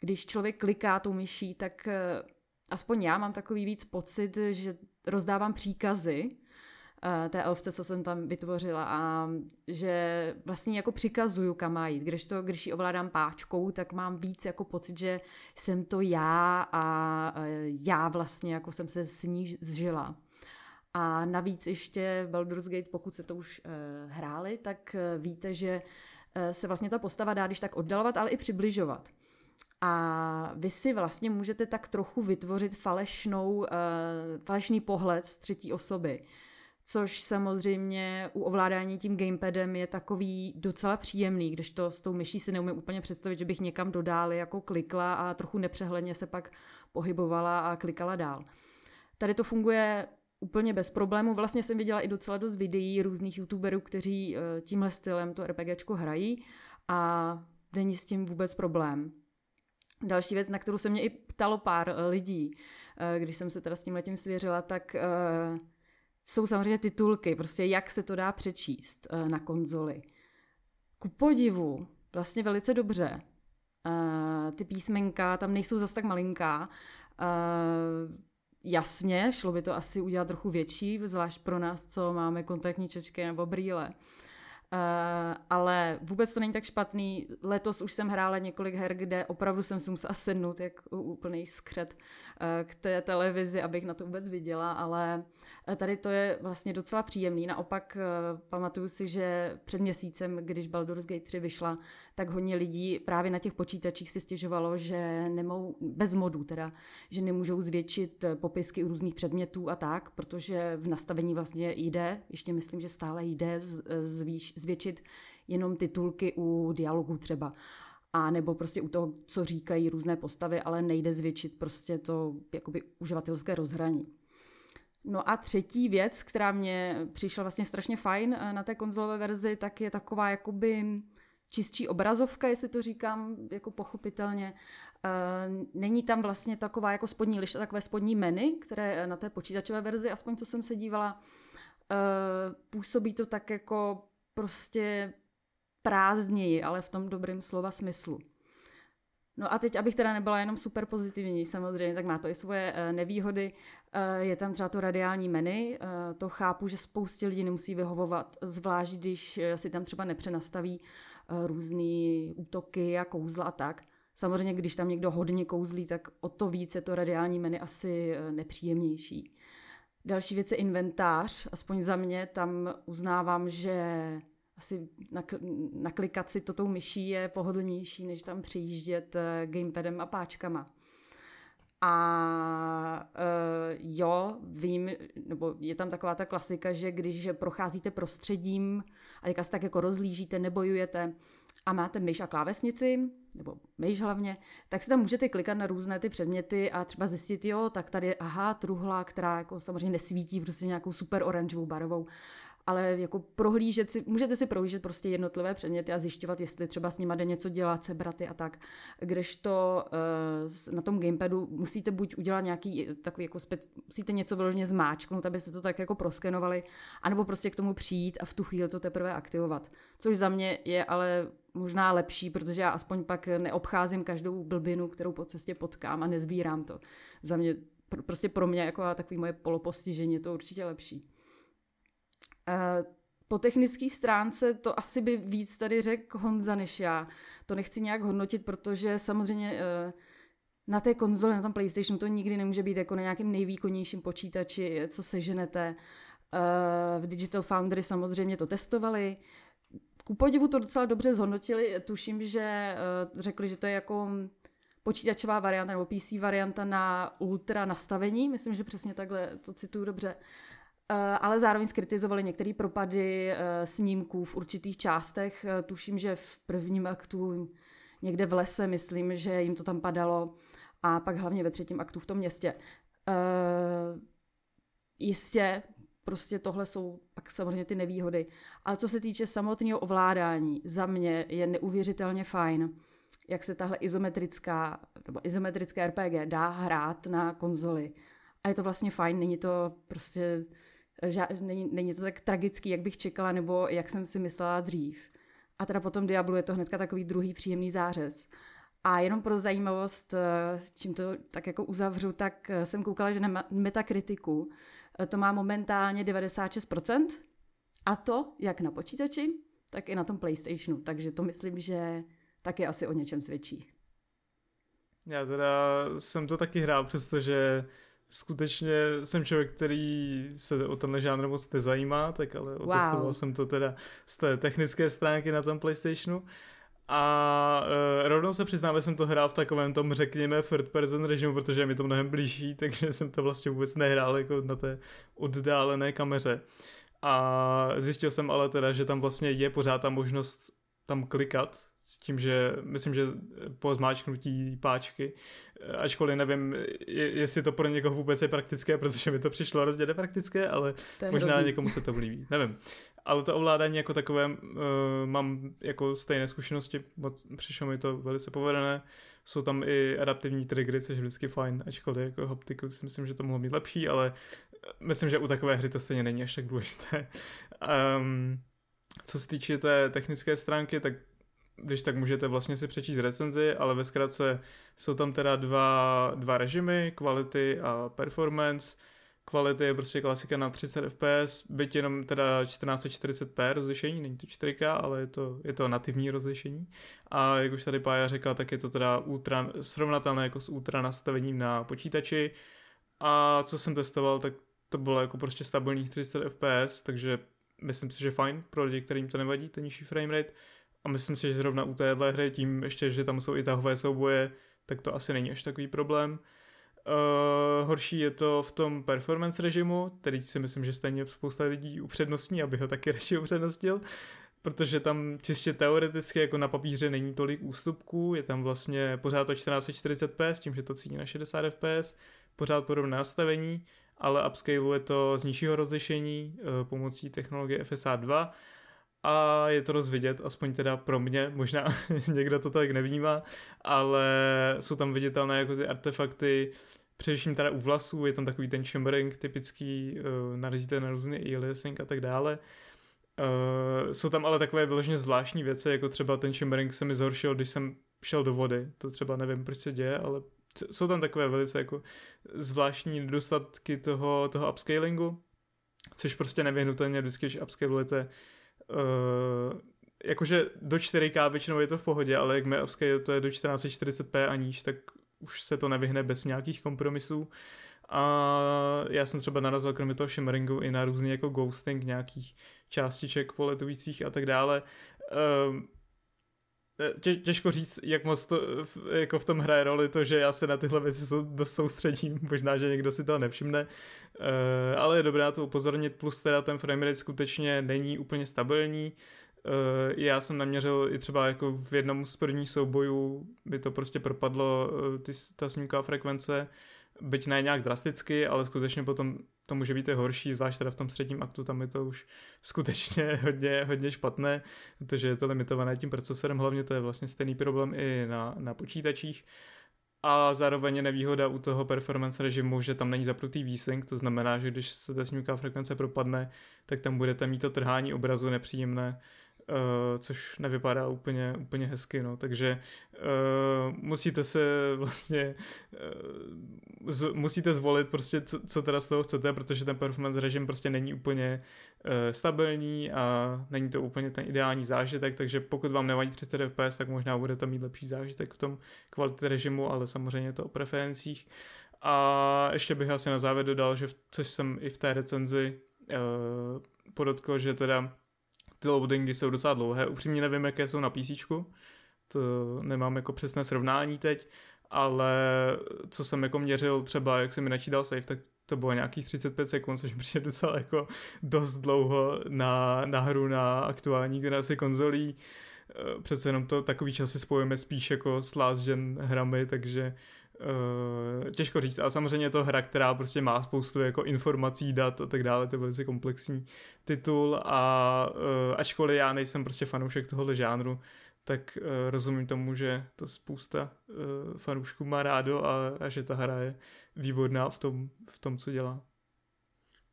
když člověk kliká tou myší, tak uh, aspoň já mám takový víc pocit, že rozdávám příkazy, Eh, té elfce, co jsem tam vytvořila a že vlastně jako přikazuju, kam má jít. Když, to, když ji ovládám páčkou, tak mám víc jako pocit, že jsem to já a eh, já vlastně jako jsem se s ní zžila. A navíc ještě v Baldur's Gate, pokud se to už uh, hráli, tak uh, víte, že uh, se vlastně ta postava dá když tak oddalovat, ale i přibližovat. A vy si vlastně můžete tak trochu vytvořit falešnou, falešný pohled z třetí osoby což samozřejmě u ovládání tím gamepadem je takový docela příjemný, když to s tou myší si neumím úplně představit, že bych někam dodál jako klikla a trochu nepřehledně se pak pohybovala a klikala dál. Tady to funguje úplně bez problému. Vlastně jsem viděla i docela dost videí různých youtuberů, kteří eh, tímhle stylem to RPGčko hrají a není s tím vůbec problém. Další věc, na kterou se mě i ptalo pár eh, lidí, eh, když jsem se teda s tím letím svěřila, tak jsou samozřejmě titulky, prostě jak se to dá přečíst na konzoli. Ku podivu, vlastně velice dobře. Ty písmenka tam nejsou zas tak malinká. Uh, jasně, šlo by to asi udělat trochu větší, zvlášť pro nás, co máme kontaktní čočky nebo brýle. Uh, ale vůbec to není tak špatný. Letos už jsem hrála několik her, kde opravdu jsem si musela sednout jak úplný skřet uh, k té televizi, abych na to vůbec viděla, ale Tady to je vlastně docela příjemný. Naopak eh, pamatuju si, že před měsícem, když Baldur's Gate 3 vyšla, tak hodně lidí právě na těch počítačích si stěžovalo, že nemou, bez modů teda, že nemůžou zvětšit eh, popisky u různých předmětů a tak, protože v nastavení vlastně jde, ještě myslím, že stále jde zvýš, zvětšit jenom titulky u dialogů třeba. a nebo prostě u toho, co říkají různé postavy, ale nejde zvětšit prostě to jakoby uživatelské rozhraní. No a třetí věc, která mě přišla vlastně strašně fajn eh, na té konzolové verzi, tak je taková jakoby čistší obrazovka, jestli to říkám jako pochopitelně. Eh, není tam vlastně taková jako spodní lišta, takové spodní menu, které na té počítačové verzi, aspoň co jsem se dívala, eh, působí to tak jako prostě prázdněji, ale v tom dobrém slova smyslu. No a teď, abych teda nebyla jenom super pozitivní, samozřejmě, tak má to i svoje eh, nevýhody. Je tam třeba to radiální menu, to chápu, že spoustě lidí nemusí vyhovovat, zvlášť když si tam třeba nepřenastaví různé útoky a kouzla a tak. Samozřejmě, když tam někdo hodně kouzlí, tak o to víc je to radiální menu asi eh, nepříjemnější. Další věc je inventář, aspoň za mě, tam uznávám, že asi naklikat si to tou myší je pohodlnější, než tam přijíždět eh, gamepadem a páčkama. A uh, jo, vím, nebo je tam taková ta klasika, že když procházíte prostředím a jak se tak jako rozlížíte, nebojujete a máte myš a klávesnici, nebo myš hlavně, tak si tam můžete klikat na různé ty předměty a třeba zjistit, jo, tak tady aha, truhla, která jako samozřejmě nesvítí prostě nějakou super oranžovou barvou ale jako prohlížet si, můžete si prohlížet prostě jednotlivé předměty a zjišťovat, jestli třeba s nima jde něco dělat, sebraty a tak. Kdežto uh, na tom gamepadu musíte buď udělat nějaký takový jako spec, musíte něco vyloženě zmáčknout, abyste to tak jako proskenovali, anebo prostě k tomu přijít a v tu chvíli to teprve aktivovat. Což za mě je ale možná lepší, protože já aspoň pak neobcházím každou blbinu, kterou po cestě potkám a nezbírám to. Za mě, prostě pro mě jako takový moje polopostižení je to určitě lepší. Eh, po technické stránce to asi by víc tady řekl Honza než já. To nechci nějak hodnotit, protože samozřejmě eh, na té konzoli, na tom PlayStationu to nikdy nemůže být jako na nějakém nejvýkonnějším počítači, co seženete. Eh, v Digital Foundry samozřejmě to testovali. Ku podivu to docela dobře zhodnotili. Tuším, že řekli, že to je jako počítačová varianta nebo PC varianta na ultra nastavení. Myslím, že přesně takhle to cituju dobře. Eh, ale zároveň skritizovali některé propady eh, snímků v určitých částech. Eh, tuším, že v prvním aktu někde v lese, myslím, že jim to tam padalo a pak hlavně ve třetím aktu v tom městě. Jistě, prostě tohle jsou pak samozřejmě ty nevýhody. Ale co se týče samotného ovládání, za mě je neuvěřitelně fajn, jak se tahle izometrická, nebo izometrické RPG dá hrát na konzoli. A je to vlastně fajn, není to prostě že není, není to tak tragický, jak bych čekala, nebo jak jsem si myslela dřív. A teda potom Diablu je to hnedka takový druhý příjemný zářez. A jenom pro zajímavost, eh, čím to tak jako uzavřu, tak eh, jsem koukala, že na Metakritiku eh, to má momentálně 96%. A to jak na počítači, tak i na tom PlayStationu. Takže to myslím, že taky asi o něčem svědčí. Já teda jsem to taky hrál, přestože skutečně jsem člověk, který se o tenhle žánr moc nezajímá, tak ale wow. otestoval jsem to teda z té technické stránky na tom PlayStationu. A uh, rovnou se přiznám, že jsem to hrál v takovém tom, řekněme, third person režimu, protože je mi to mnohem blížší, takže jsem to vlastně vůbec nehrál jako na té oddálené kameře. A zjistil jsem ale teda, že tam vlastně je pořád ta možnost tam klikat, s tím, že myslím, že po zmáčknutí páčky, ačkoliv nevím, jestli to pro někoho vůbec je praktické, protože mi to přišlo hrozně nepraktické, ale možná hrozný. někomu se to líbí, nevím. Ale to ovládání jako takové uh, mám jako stejné zkušenosti, moc, přišlo mi to velice povedené. Jsou tam i adaptivní triggery, což je vždycky fajn, ačkoliv jako haptiku si myslím, že to mohlo být lepší, ale myslím, že u takové hry to stejně není až tak důležité. Um, co se týče té technické stránky, tak když tak můžete vlastně si přečíst recenzi, ale ve zkratce jsou tam teda dva, dva režimy, quality a performance. Quality je prostě klasika na 30 fps, byť jenom teda 1440p rozlišení, není to 4K, ale je to, je to nativní rozlišení. A jak už tady Pája řekla, tak je to teda ultra, srovnatelné jako s ultra nastavením na počítači. A co jsem testoval, tak to bylo jako prostě stabilních 30 fps, takže myslím si, že fajn pro lidi, kterým to nevadí, ten nižší framerate. A myslím si, že zrovna u téhle hry, tím ještě, že tam jsou i tahové souboje, tak to asi není až takový problém. Uh, horší je to v tom performance režimu, který si myslím, že stejně spousta lidí upřednostní, aby ho taky radši upřednostil, protože tam čistě teoreticky jako na papíře není tolik ústupků, je tam vlastně pořád to 1440p s tím, že to cíní na 60 fps, pořád podobné nastavení, ale upscale je to z nižšího rozlišení e, pomocí technologie FSA 2 a je to rozvidět, aspoň teda pro mě, možná někdo to tak nevnímá, ale jsou tam viditelné jako ty artefakty, především teda u vlasů, je tam takový ten chambering typický, uh, narazíte na různý aliasing a tak dále. Uh, jsou tam ale takové vyloženě zvláštní věci, jako třeba ten chambering se mi zhoršil, když jsem šel do vody. To třeba nevím, proč se děje, ale jsou tam takové velice jako zvláštní nedostatky toho, toho upscalingu, což prostě nevyhnutelně vždycky, když upscalujete uh, jakože do 4K většinou je to v pohodě, ale jak upscale to je do 1440p a níž, tak už se to nevyhne bez nějakých kompromisů. A já jsem třeba narazil kromě toho shimmeringu i na různý jako ghosting nějakých částiček poletujících a tak dále. Um, těžko říct, jak moc to jako v tom hraje roli to, že já se na tyhle věci dost soustředím, možná, že někdo si to nevšimne, uh, ale je dobré na to upozornit, plus teda ten framerate skutečně není úplně stabilní, já jsem naměřil i třeba jako v jednom z prvních soubojů, by to prostě propadlo ty, ta snímková frekvence, byť ne nějak drasticky, ale skutečně potom to může být i horší, zvlášť teda v tom třetím aktu, tam je to už skutečně hodně, hodně špatné, protože je to limitované tím procesorem, hlavně to je vlastně stejný problém i na, na počítačích. A zároveň je nevýhoda u toho performance režimu, že tam není zapnutý výsync, to znamená, že když se ta snímková frekvence propadne, tak tam budete mít to trhání obrazu nepříjemné, uh, což nevypadá úplně, úplně hezky, no, takže uh, musíte se vlastně uh, z, musíte zvolit prostě, co, co teda z toho chcete, protože ten performance režim prostě není úplně uh, stabilní a není to úplně ten ideální zážitek, takže pokud vám nevadí 300 fps, tak možná budete mít lepší zážitek v tom kvality režimu, ale samozřejmě to o preferencích. A ještě bych asi na závěr dodal, že v, což jsem i v té recenzi uh, podotkl, že teda ty loadingy jsou docela dlouhé. Upřímně nevím, jaké jsou na PC, to nemám jako přesné srovnání teď, ale co jsem jako měřil třeba, jak se mi načítal save, tak to bylo nějakých 35 sekund, což přijde docela jako dost dlouho na, na hru na aktuální generaci konzolí. Eh, přece jenom to takový časy spojíme spíš jako s last gen hrami, takže Uh, těžko říct, ale samozřejmě je to hra, která prostě má spoustu jako informací, dat a tak dále, to je velice komplexní titul a uh, ačkoliv já nejsem prostě fanoušek tohohle žánru, tak uh, rozumím tomu, že to spousta uh, fanoušků má rádo a, a že ta hra je výborná v tom, v tom, co dělá.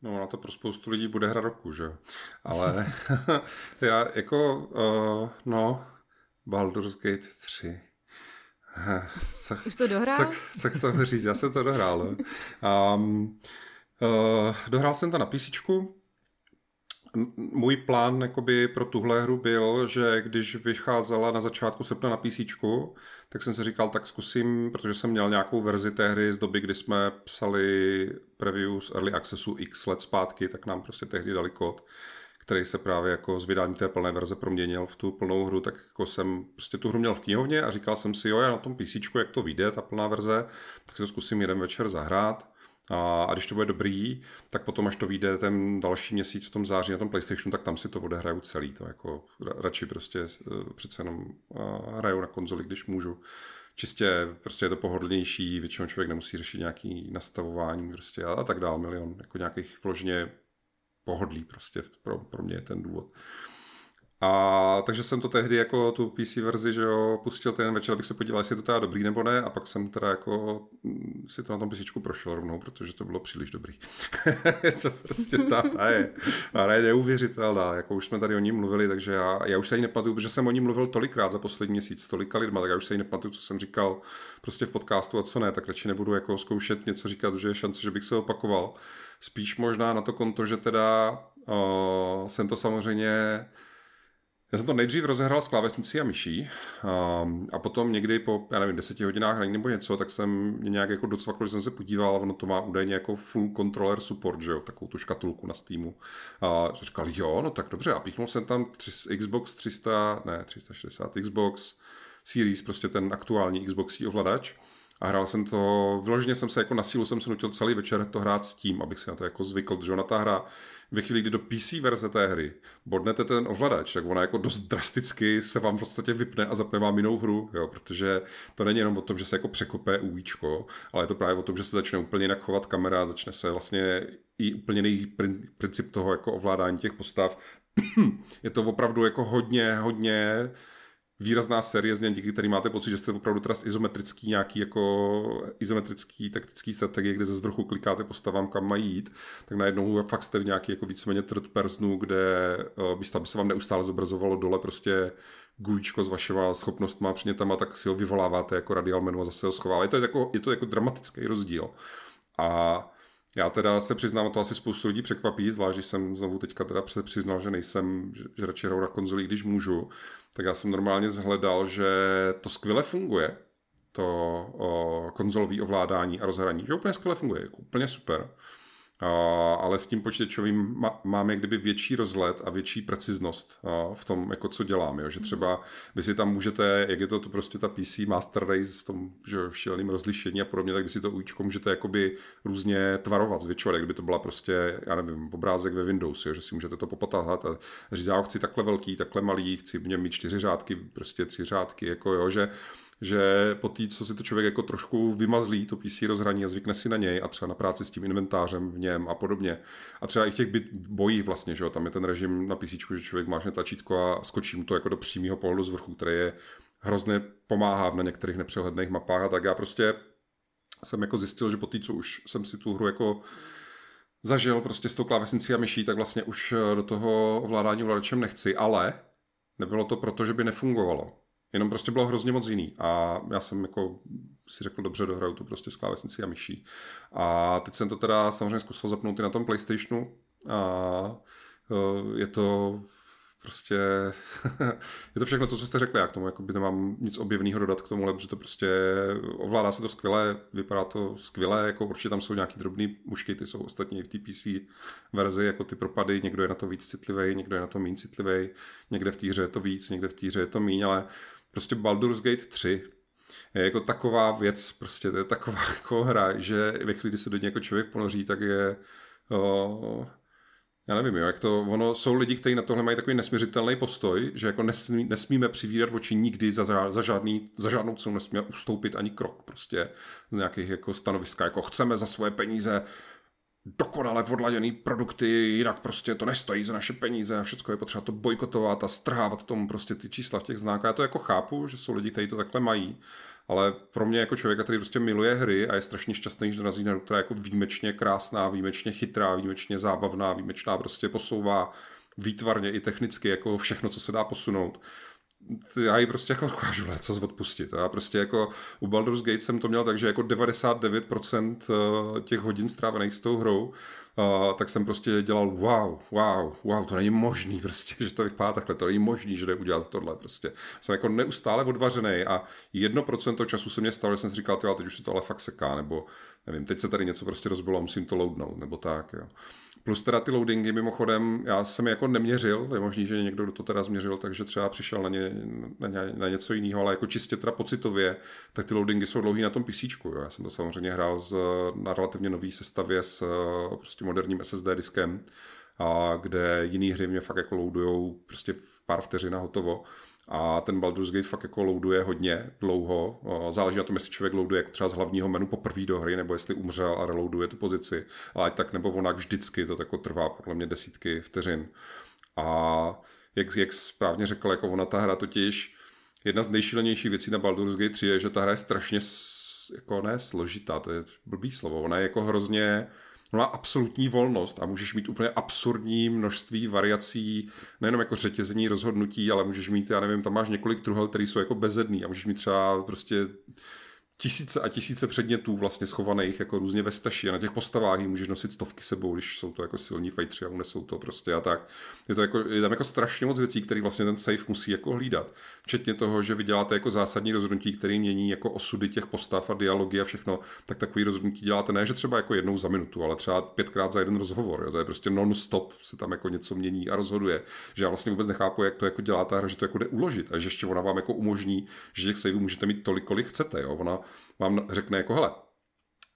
No, na to pro spoustu lidí bude hra roku, že Ale já jako, uh, no, Baldur's Gate 3 co, Už to dohrál? Co, co k tomu říct, já jsem to dohrál. Um, uh, dohrál jsem to na PC. Můj plán jakoby, pro tuhle hru byl, že když vycházela na začátku srpna na PC, tak jsem si říkal, tak zkusím, protože jsem měl nějakou verzi té hry z doby, kdy jsme psali previews Early Accessu x let zpátky, tak nám prostě tehdy dali kód který se právě jako z vydání té plné verze proměnil v tu plnou hru, tak jako jsem prostě tu hru měl v knihovně a říkal jsem si, jo, já na tom PC, jak to vyjde, ta plná verze, tak se zkusím jeden večer zahrát. A, a když to bude dobrý, tak potom, až to vyjde ten další měsíc v tom září na tom PlayStationu, tak tam si to odehraju celý. To jako radši prostě uh, přece jenom hraju na konzoli, když můžu. Čistě prostě je to pohodlnější, většinou člověk nemusí řešit nějaký nastavování prostě a, a tak dál, milion jako nějakých vložně pohodlí prostě, pro, pro mě je ten důvod. A takže jsem to tehdy jako tu PC verzi, že jo, pustil ten večer, abych se podíval, jestli je to teda dobrý nebo ne, a pak jsem teda jako mm, si to na tom PC prošel rovnou, protože to bylo příliš dobrý. to prostě ta hra je, hra je neuvěřitelná, jako už jsme tady o ní mluvili, takže já, já už se ani nepamatuju, protože jsem o ní mluvil tolikrát za poslední měsíc, tolika lidma, tak já už se ani nepamatuju, co jsem říkal prostě v podcastu a co ne, tak radši nebudu jako zkoušet něco říkat, že je šance, že bych se opakoval. Spíš možná na to konto, že teda uh, jsem to samozřejmě já jsem to nejdřív rozehrál s klávesnicí a myší um, a potom někdy po, já nevím, deseti hodinách hraní nebo něco, tak jsem mě nějak jako docvakl, že jsem se podíval a ono to má údajně jako full controller support, že jo, takovou tu škatulku na Steamu. A jsem říkal, jo, no tak dobře, a píchnul jsem tam tři, Xbox 300, ne, 360, Xbox Series, prostě ten aktuální Xbox ovladač A hrál jsem to, vyloženě jsem se jako na sílu jsem se nutil celý večer to hrát s tím, abych si na to jako zvykl, že ona ta hra ve chvíli, kdy do PC verze té hry bodnete ten ovladač, tak ona jako dost drasticky se vám v podstatě vypne a zapne vám jinou hru, jo, protože to není jenom o tom, že se jako překopé UIčko, ale je to právě o tom, že se začne úplně jinak chovat kamera, začne se vlastně i úplně jiný princip toho jako ovládání těch postav. je to opravdu jako hodně, hodně výrazná série změn, díky který máte pocit, že jste opravdu teda izometrický nějaký jako izometrický taktický strategie, kde ze vzduchu klikáte postavám, kam mají jít, tak najednou fakt jste v nějaký jako víceméně third personu, kde uh, místo, aby se vám neustále zobrazovalo dole prostě gůjčko s vašima schopnostma, přinětama, tak si ho vyvoláváte jako radial menu a zase ho schováváte. Je to jako, je to jako dramatický rozdíl. A já teda se přiznám, to asi spoustu lidí překvapí, zvlášť když jsem znovu teďka teda přiznal, že nejsem, že, že radši hraju na konzoli, když můžu, tak já jsem normálně zhledal, že to skvěle funguje, to o, konzolové ovládání a rozhraní, že úplně skvěle funguje, jako úplně super ale s tím počítačovým máme kdyby větší rozhled a větší preciznost v tom, jako co děláme. Jo? Že třeba vy si tam můžete, jak je to, to prostě ta PC Master Race v tom že šíleném rozlišení a podobně, tak vy si to ujíčko můžete jakoby různě tvarovat, zvětšovat, kdyby to byla prostě, já nevím, obrázek ve Windows, jo? že si můžete to popotáhat a říct, já chci takhle velký, takhle malý, chci v něm mít čtyři řádky, prostě tři řádky, jako jo, že že po té, co si to člověk jako trošku vymazlí, to PC rozhraní a zvykne si na něj a třeba na práci s tím inventářem v něm a podobně. A třeba i v těch bojích vlastně, že jo, tam je ten režim na PC, že člověk mášne tlačítko a skočí mu to jako do přímého pohledu z vrchu, který je hrozně pomáhá na některých nepřehledných mapách a tak já prostě jsem jako zjistil, že po té, co už jsem si tu hru jako zažil prostě s tou klávesnicí a myší, tak vlastně už do toho ovládání ovladačem nechci, ale nebylo to proto, že by nefungovalo. Jenom prostě bylo hrozně moc jiný. A já jsem jako si řekl, dobře, dohraju to prostě s klávesnicí a myší. A teď jsem to teda samozřejmě zkusil zapnout i na tom PlayStationu. A e, je to prostě, je to všechno to, co jste řekli, já k tomu jako by nemám nic objevného dodat k tomu, protože to prostě ovládá se to skvěle, vypadá to skvěle, jako určitě tam jsou nějaký drobný mušky, ty jsou ostatní v té PC verzi, jako ty propady, někdo je na to víc citlivý, někdo je na to méně citlivý, někde v té hře je to víc, někde v té hře je to méně, ale prostě Baldur's Gate 3 je jako taková věc, prostě to je taková jako hra, že ve chvíli, kdy se do něj jako člověk ponoří, tak je o, já nevím, jo, jak to, ono, jsou lidi, kteří na tohle mají takový nesměřitelný postoj, že jako nesmí, nesmíme přivídat oči nikdy za, za, žádný, za žádnou cenu nesmíme ustoupit ani krok prostě z nějakých jako stanoviska, jako chceme za svoje peníze dokonale odladěný produkty, jinak prostě to nestojí za naše peníze a všechno je potřeba to bojkotovat a strhávat tomu prostě ty čísla v těch znákách. Já to jako chápu, že jsou lidi, kteří to takhle mají, ale pro mě jako člověka, který prostě miluje hry a je strašně šťastný, že dorazí na hru, která je jako výjimečně krásná, výjimečně chytrá, výjimečně zábavná, výjimečná prostě posouvá výtvarně i technicky jako všechno, co se dá posunout, já ji prostě jako dokážu co odpustit. Já prostě jako u Baldur's Gate jsem to měl tak, že jako 99% eh, těch hodin strávených s tou hrou, tak jsem prostě dělal wow, wow, wow, to není možný prostě, že to vypadá takhle, to není možný, že jde udělat tohle prostě. Jsem jako neustále odvařený a 1% času se mě stalo, že jsem si říkal, teď už se to ale fakt seká, nebo nevím, teď se tady něco prostě rozbilo, musím to loadnout, nebo tak, jo. Plus teda ty loadingy, mimochodem, já jsem je jako neměřil, je možný, že někdo to teda změřil, takže třeba přišel na, ně, na, ně, na něco jiného, ale jako čistě teda pocitově, tak ty loadingy jsou dlouhý na tom PC. Já jsem to samozřejmě hrál z, na relativně nový sestavě s prostě moderním SSD diskem, a kde jiný hry mě fakt jako loadujou prostě v pár vteřin a hotovo. A ten Baldur's Gate fakt jako loaduje hodně dlouho. Záleží na tom, jestli člověk loaduje jako třeba z hlavního menu poprvé do hry, nebo jestli umřel a reloaduje tu pozici. Ale tak nebo onak vždycky to jako trvá podle mě desítky vteřin. A jak, jak správně řekl, jako ona ta hra totiž, jedna z nejšílenějších věcí na Baldur's Gate 3 je, že ta hra je strašně jako ne složitá, to je blbý slovo, ona je jako hrozně má absolutní volnost a můžeš mít úplně absurdní množství variací, nejenom jako řetězení rozhodnutí, ale můžeš mít, já nevím, tam máš několik truhel, které jsou jako bezedný a můžeš mít třeba prostě tisíce a tisíce předmětů vlastně schovaných jako různě ve staši a na těch postavách jich můžeš nosit stovky sebou, když jsou to jako silní fajtři a unesou to prostě a tak. Je, to jako, je tam jako strašně moc věcí, které vlastně ten safe musí jako hlídat. Včetně toho, že vy děláte jako zásadní rozhodnutí, které mění jako osudy těch postav a dialogy a všechno, tak takový rozhodnutí děláte ne, že třeba jako jednou za minutu, ale třeba pětkrát za jeden rozhovor. Jo. To je prostě non-stop se tam jako něco mění a rozhoduje. Že já vlastně vůbec nechápu, jak to jako dělá ta hra, že to jako jde uložit a že ještě ona vám jako umožní, že těch saveů můžete mít tolik, kolik chcete. Jo. Ona vám řekne jako, hele,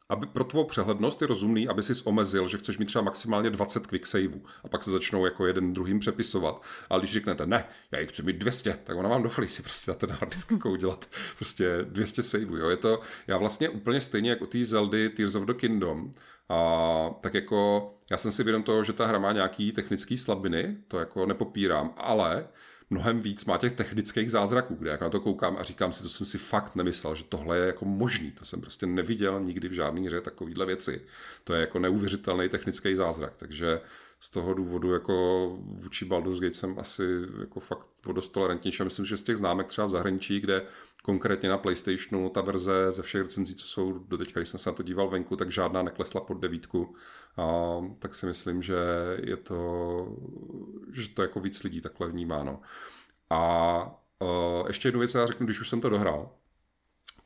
aby pro tvou přehlednost je rozumný, aby si omezil, že chceš mít třeba maximálně 20 quick saveů a pak se začnou jako jeden druhým přepisovat. Ale když řeknete, ne, já jich chci mít 200, tak ona vám dovolí si prostě na ten hard disk jako udělat prostě 200 saveů. Jo. Je to, já vlastně úplně stejně jako ty Zeldy Tears of the Kingdom, a tak jako já jsem si vědom toho, že ta hra má nějaký technické slabiny, to jako nepopírám, ale mnohem víc má těch technických zázraků, kde jak na to koukám a říkám si, to jsem si fakt nemyslel, že tohle je jako možný. To jsem prostě neviděl nikdy v žádné hře takovýhle věci. To je jako neuvěřitelný technický zázrak, takže z toho důvodu jako vůči Baldur's Gate jsem asi jako fakt dost tolerantnější. Myslím, že z těch známek třeba v zahraničí, kde konkrétně na PlayStationu ta verze ze všech recenzí, co jsou do teďka, když jsem se na to díval venku, tak žádná neklesla pod devítku. A, tak si myslím, že je to, že to jako víc lidí takhle vnímáno. A uh, ještě jednu věc já řeknu, když už jsem to dohrál,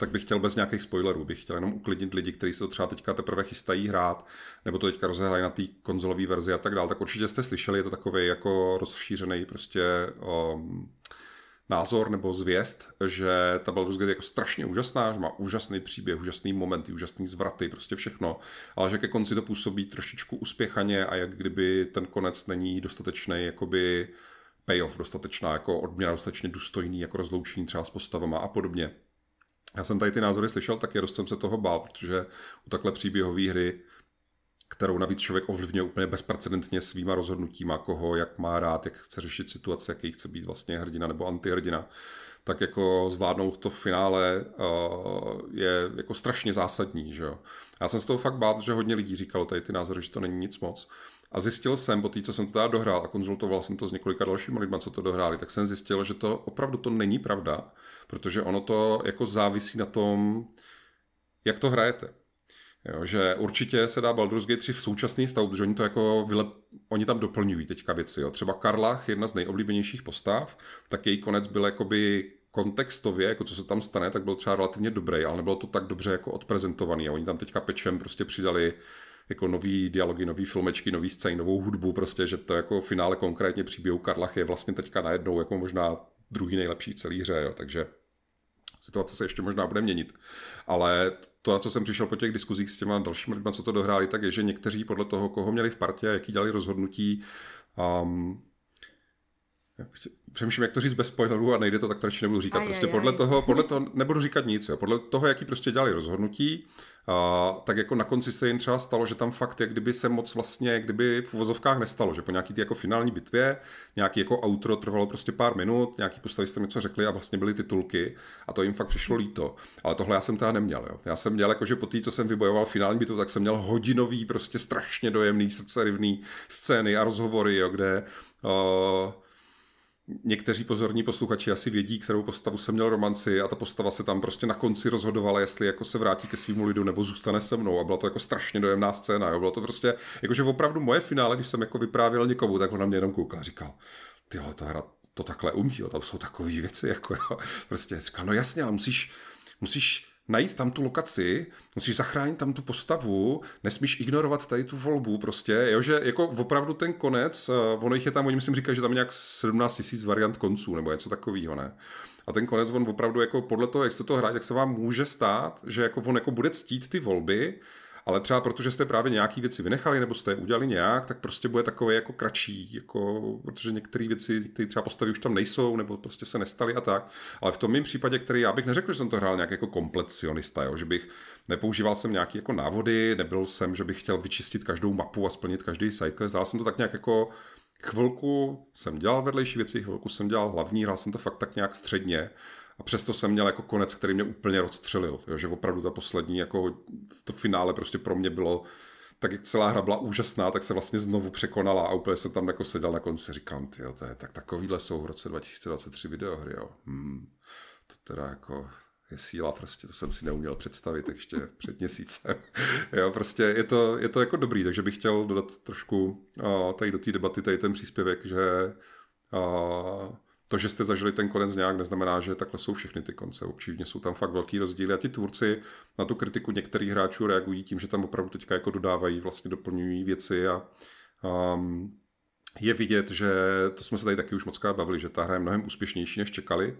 tak bych chtěl bez nějakých spoilerů, bych chtěl jenom uklidnit lidi, kteří se to třeba teďka teprve chystají hrát, nebo to teďka rozehrají na té konzolové verzi a tak dále, tak určitě jste slyšeli, je to takový jako rozšířený prostě um, názor nebo zvěst, že ta Baldur's Gate je jako strašně úžasná, že má úžasný příběh, úžasný momenty, úžasný zvraty, prostě všechno, ale že ke konci to působí trošičku uspěchaně a jak kdyby ten konec není dostatečný jakoby payoff, dostatečná jako odměna, dostatečně důstojný jako rozloučení třeba s postavama a podobně. Já jsem tady ty názory slyšel, tak je dost jsem se toho bál, protože u takhle příběhové hry kterou navíc člověk ovlivňuje úplně bezprecedentně svýma rozhodnutíma, koho, jak má rád, jak chce řešit situace, jaký chce být vlastně hrdina nebo antihrdina, tak jako zvládnout to v finále uh, je jako strašně zásadní. Že jo? Já jsem z toho fakt bál, že hodně lidí říkalo tady ty názory, že to není nic moc. A zjistil jsem, po té, co jsem to teda dohrál a konzultoval jsem to s několika dalšími lidmi, co to dohráli, tak jsem zjistil, že to opravdu to není pravda, protože ono to jako závisí na tom, jak to hrajete. Jo, že určitě se dá Baldur's Gate 3 v současný stav, protože oni to jako vylep, oni tam doplňují teďka věci. Jo. Třeba Karlach, jedna z nejoblíbenějších postav, tak její konec byl jakoby kontextově, jako co se tam stane, tak byl třeba relativně dobrý, ale nebylo to tak dobře jako odprezentovaný. A oni tam teďka pečem prostě přidali jako nový dialogy, nový filmečky, nový scény, novou hudbu, prostě, že to jako finále konkrétně příběhu Karlach je vlastně teďka najednou jako možná druhý nejlepší v celé hře, jo. takže situace se ještě možná bude měnit. Ale to, na co jsem přišel po těch diskuzích s těma dalšími lidmi, co to dohráli, tak je, že někteří podle toho, koho měli v partě a jaký dělali rozhodnutí, um, přemýšlím, jak to říct bez spoilerů a nejde to, tak to radši nebudu říkat. Aj, prostě aj, podle, aj. Toho, podle toho nebudu říkat nic. Jo. Podle toho, jaký prostě dělali rozhodnutí, a, tak jako na konci se jim třeba stalo, že tam fakt, jak kdyby se moc vlastně, kdyby v uvozovkách nestalo, že po nějaký ty jako finální bitvě, nějaký jako outro trvalo prostě pár minut, nějaký postavy jste něco řekli a vlastně byly titulky a to jim fakt přišlo líto. Ale tohle já jsem teda neměl. Jo. Já jsem měl, jako, že po té, co jsem vybojoval finální bitvu, tak jsem měl hodinový, prostě strašně dojemný, srdcerivný scény a rozhovory, jo, kde uh, někteří pozorní posluchači asi vědí, kterou postavu jsem měl romanci a ta postava se tam prostě na konci rozhodovala, jestli jako se vrátí ke svým lidu nebo zůstane se mnou a byla to jako strašně dojemná scéna. Jo. Bylo to prostě, jakože opravdu moje finále, když jsem jako vyprávěl někomu, tak on na mě jenom koukal a říkal, tyhle, ta hra to takhle umí, jo, tam jsou takové věci, jako jo. Prostě říkal, no jasně, ale musíš, musíš najít tam tu lokaci, musíš zachránit tam tu postavu, nesmíš ignorovat tady tu volbu prostě, jo, že jako opravdu ten konec, uh, ono jich je tam, oni myslím říkají, že tam nějak 17 tisíc variant konců nebo něco takového, ne? A ten konec, on opravdu jako podle toho, jak se to hraje, tak se vám může stát, že jako on jako bude ctít ty volby, ale třeba protože jste právě nějaký věci vynechali nebo jste je udělali nějak, tak prostě bude takové jako kratší, jako, protože některé věci, které třeba postavy už tam nejsou nebo prostě se nestaly a tak. Ale v tom mém případě, který já bych neřekl, že jsem to hrál nějak jako komplecionista, jo? že bych nepoužíval jsem nějaké jako návody, nebyl jsem, že bych chtěl vyčistit každou mapu a splnit každý sidequest, dál jsem to tak nějak jako chvilku jsem dělal vedlejší věci, chvilku jsem dělal hlavní, hrál jsem to fakt tak nějak středně a přesto jsem měl jako konec, který mě úplně rozstřelil. Jo, že opravdu ta poslední, jako to finále prostě pro mě bylo, tak jak celá hra byla úžasná, tak se vlastně znovu překonala a úplně se tam jako seděl na konci. Říkám, ty, to je tak takovýhle jsou v roce 2023 videohry, jo. Hmm, to teda jako je síla prostě, to jsem si neuměl představit ještě před měsícem. jo, prostě je to, je to jako dobrý, takže bych chtěl dodat trošku uh, tady do té debaty tady ten příspěvek, že uh, to, že jste zažili ten konec nějak, neznamená, že takhle jsou všechny ty konce. Občivně jsou tam fakt velký rozdíly a ti tvůrci na tu kritiku některých hráčů reagují tím, že tam opravdu teďka jako dodávají, vlastně doplňují věci a um, je vidět, že to jsme se tady taky už moc bavili, že ta hra je mnohem úspěšnější, než čekali.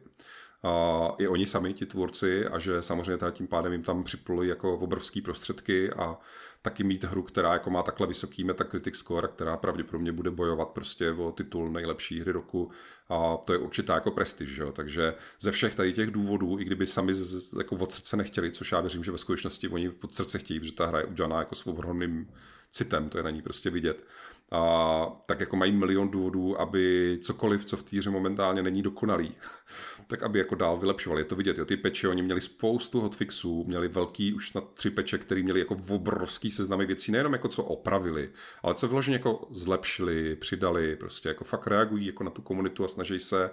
a i oni sami, ti tvůrci, a že samozřejmě tím pádem jim tam připluli jako obrovský prostředky a taky mít hru, která jako má takhle vysoký Metacritic score, která pravděpodobně bude bojovat prostě o titul nejlepší hry roku a to je určitá jako prestiž, jo? takže ze všech tady těch důvodů, i kdyby sami z, jako od srdce nechtěli, což já věřím, že ve skutečnosti oni od srdce chtějí, protože ta hra je udělaná jako s ohromným citem, to je na ní prostě vidět, a tak jako mají milion důvodů, aby cokoliv, co v týře momentálně není dokonalý, tak aby jako dál vylepšovali. Je to vidět, jo, ty peče, oni měli spoustu hotfixů, měli velký už na tři peče, který měli jako obrovský seznamy věcí, nejenom jako co opravili, ale co vyloženě jako zlepšili, přidali, prostě jako fakt reagují jako na tu komunitu a snaží se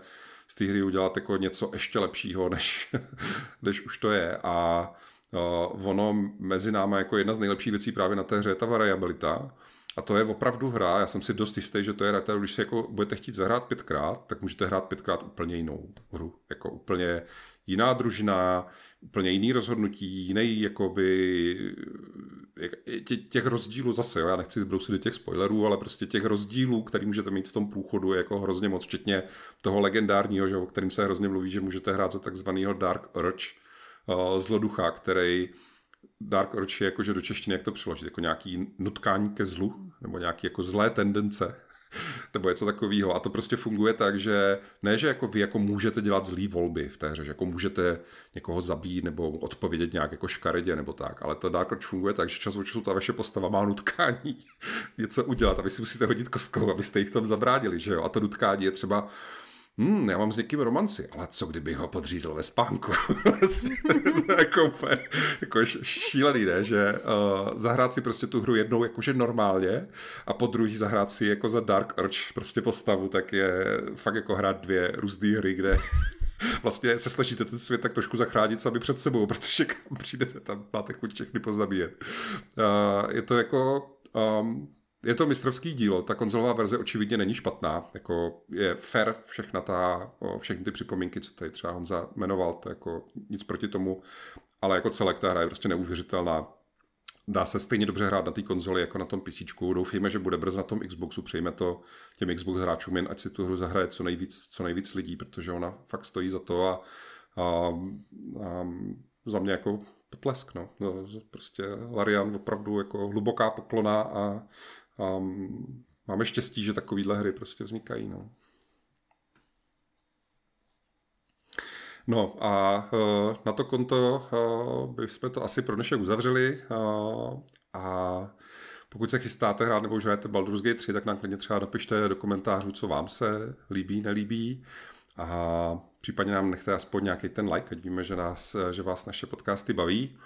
z té hry udělat jako něco ještě lepšího, než, než už to je. A uh, ono mezi námi jako jedna z nejlepších věcí právě na té hře je ta variabilita, a to je opravdu hra, já jsem si dost jistý, že to je hra, když si jako budete chtít zahrát pětkrát, tak můžete hrát pětkrát úplně jinou hru. Jako úplně jiná družina, úplně jiný rozhodnutí, jiný jakoby těch rozdílů zase, jo, já nechci brousit do těch spoilerů, ale prostě těch rozdílů, který můžete mít v tom průchodu je jako hrozně moc, včetně toho legendárního, že, o kterým se hrozně mluví, že můžete hrát za takzvaného Dark Urge, uh, zloducha, který Dark je jakože do češtiny, jak to přeložit, jako nějaký nutkání ke zlu, nebo nějaký jako zlé tendence, nebo něco takového. A to prostě funguje tak, že ne, že jako vy jako můžete dělat zlý volby v té hře, že jako můžete někoho zabít nebo odpovědět nějak jako škaredě nebo tak, ale to Dark Urge funguje tak, že čas od času ta vaše postava má nutkání něco udělat a vy si musíte hodit kostkou, abyste jich v tom zabránili, že jo? A to nutkání je třeba hmm, já mám s někým romanci, ale co kdyby ho podřízl ve spánku? Vlastně, jako, jako šílený, ne? Že uh, zahrát si prostě tu hru jednou jakože normálně a po druhý zahrát si jako za Dark Urge prostě postavu, tak je fakt jako hrát dvě různé hry, kde vlastně se snažíte ten svět tak trošku zachránit sami před sebou, protože kam přijdete, tam máte chuť všechny pozabíjet. Uh, je to jako um, je to mistrovský dílo, ta konzolová verze očividně není špatná, jako je fair všechna ta, všechny ty připomínky, co tady třeba Honza jmenoval, to jako nic proti tomu, ale jako celek ta hra je prostě neuvěřitelná. Dá se stejně dobře hrát na té konzoli jako na tom PC. Doufejme, že bude brzo na tom Xboxu, přejme to těm Xbox hráčům jen, ať si tu hru zahraje co nejvíc, co nejvíc lidí, protože ona fakt stojí za to a, a, a za mě jako potlesk, no. no. Prostě Larian opravdu jako hluboká poklona a Um, máme štěstí, že takovýhle hry prostě vznikají. No. No a uh, na to konto uh, bychom to asi pro dnešek uzavřeli uh, a pokud se chystáte hrát nebo už hrajete Baldur's Gate 3, tak nám klidně třeba napište do komentářů, co vám se líbí, nelíbí a případně nám nechte aspoň nějaký ten like, ať víme, že, nás, že vás naše podcasty baví.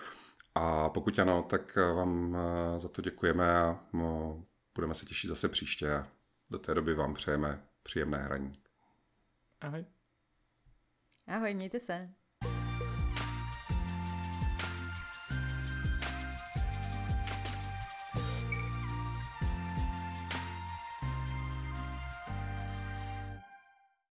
A pokud ano, tak vám za to děkujeme a no, budeme se těšit zase příště a do té doby vám přejeme příjemné hraní. Ahoj. Ahoj, mějte se.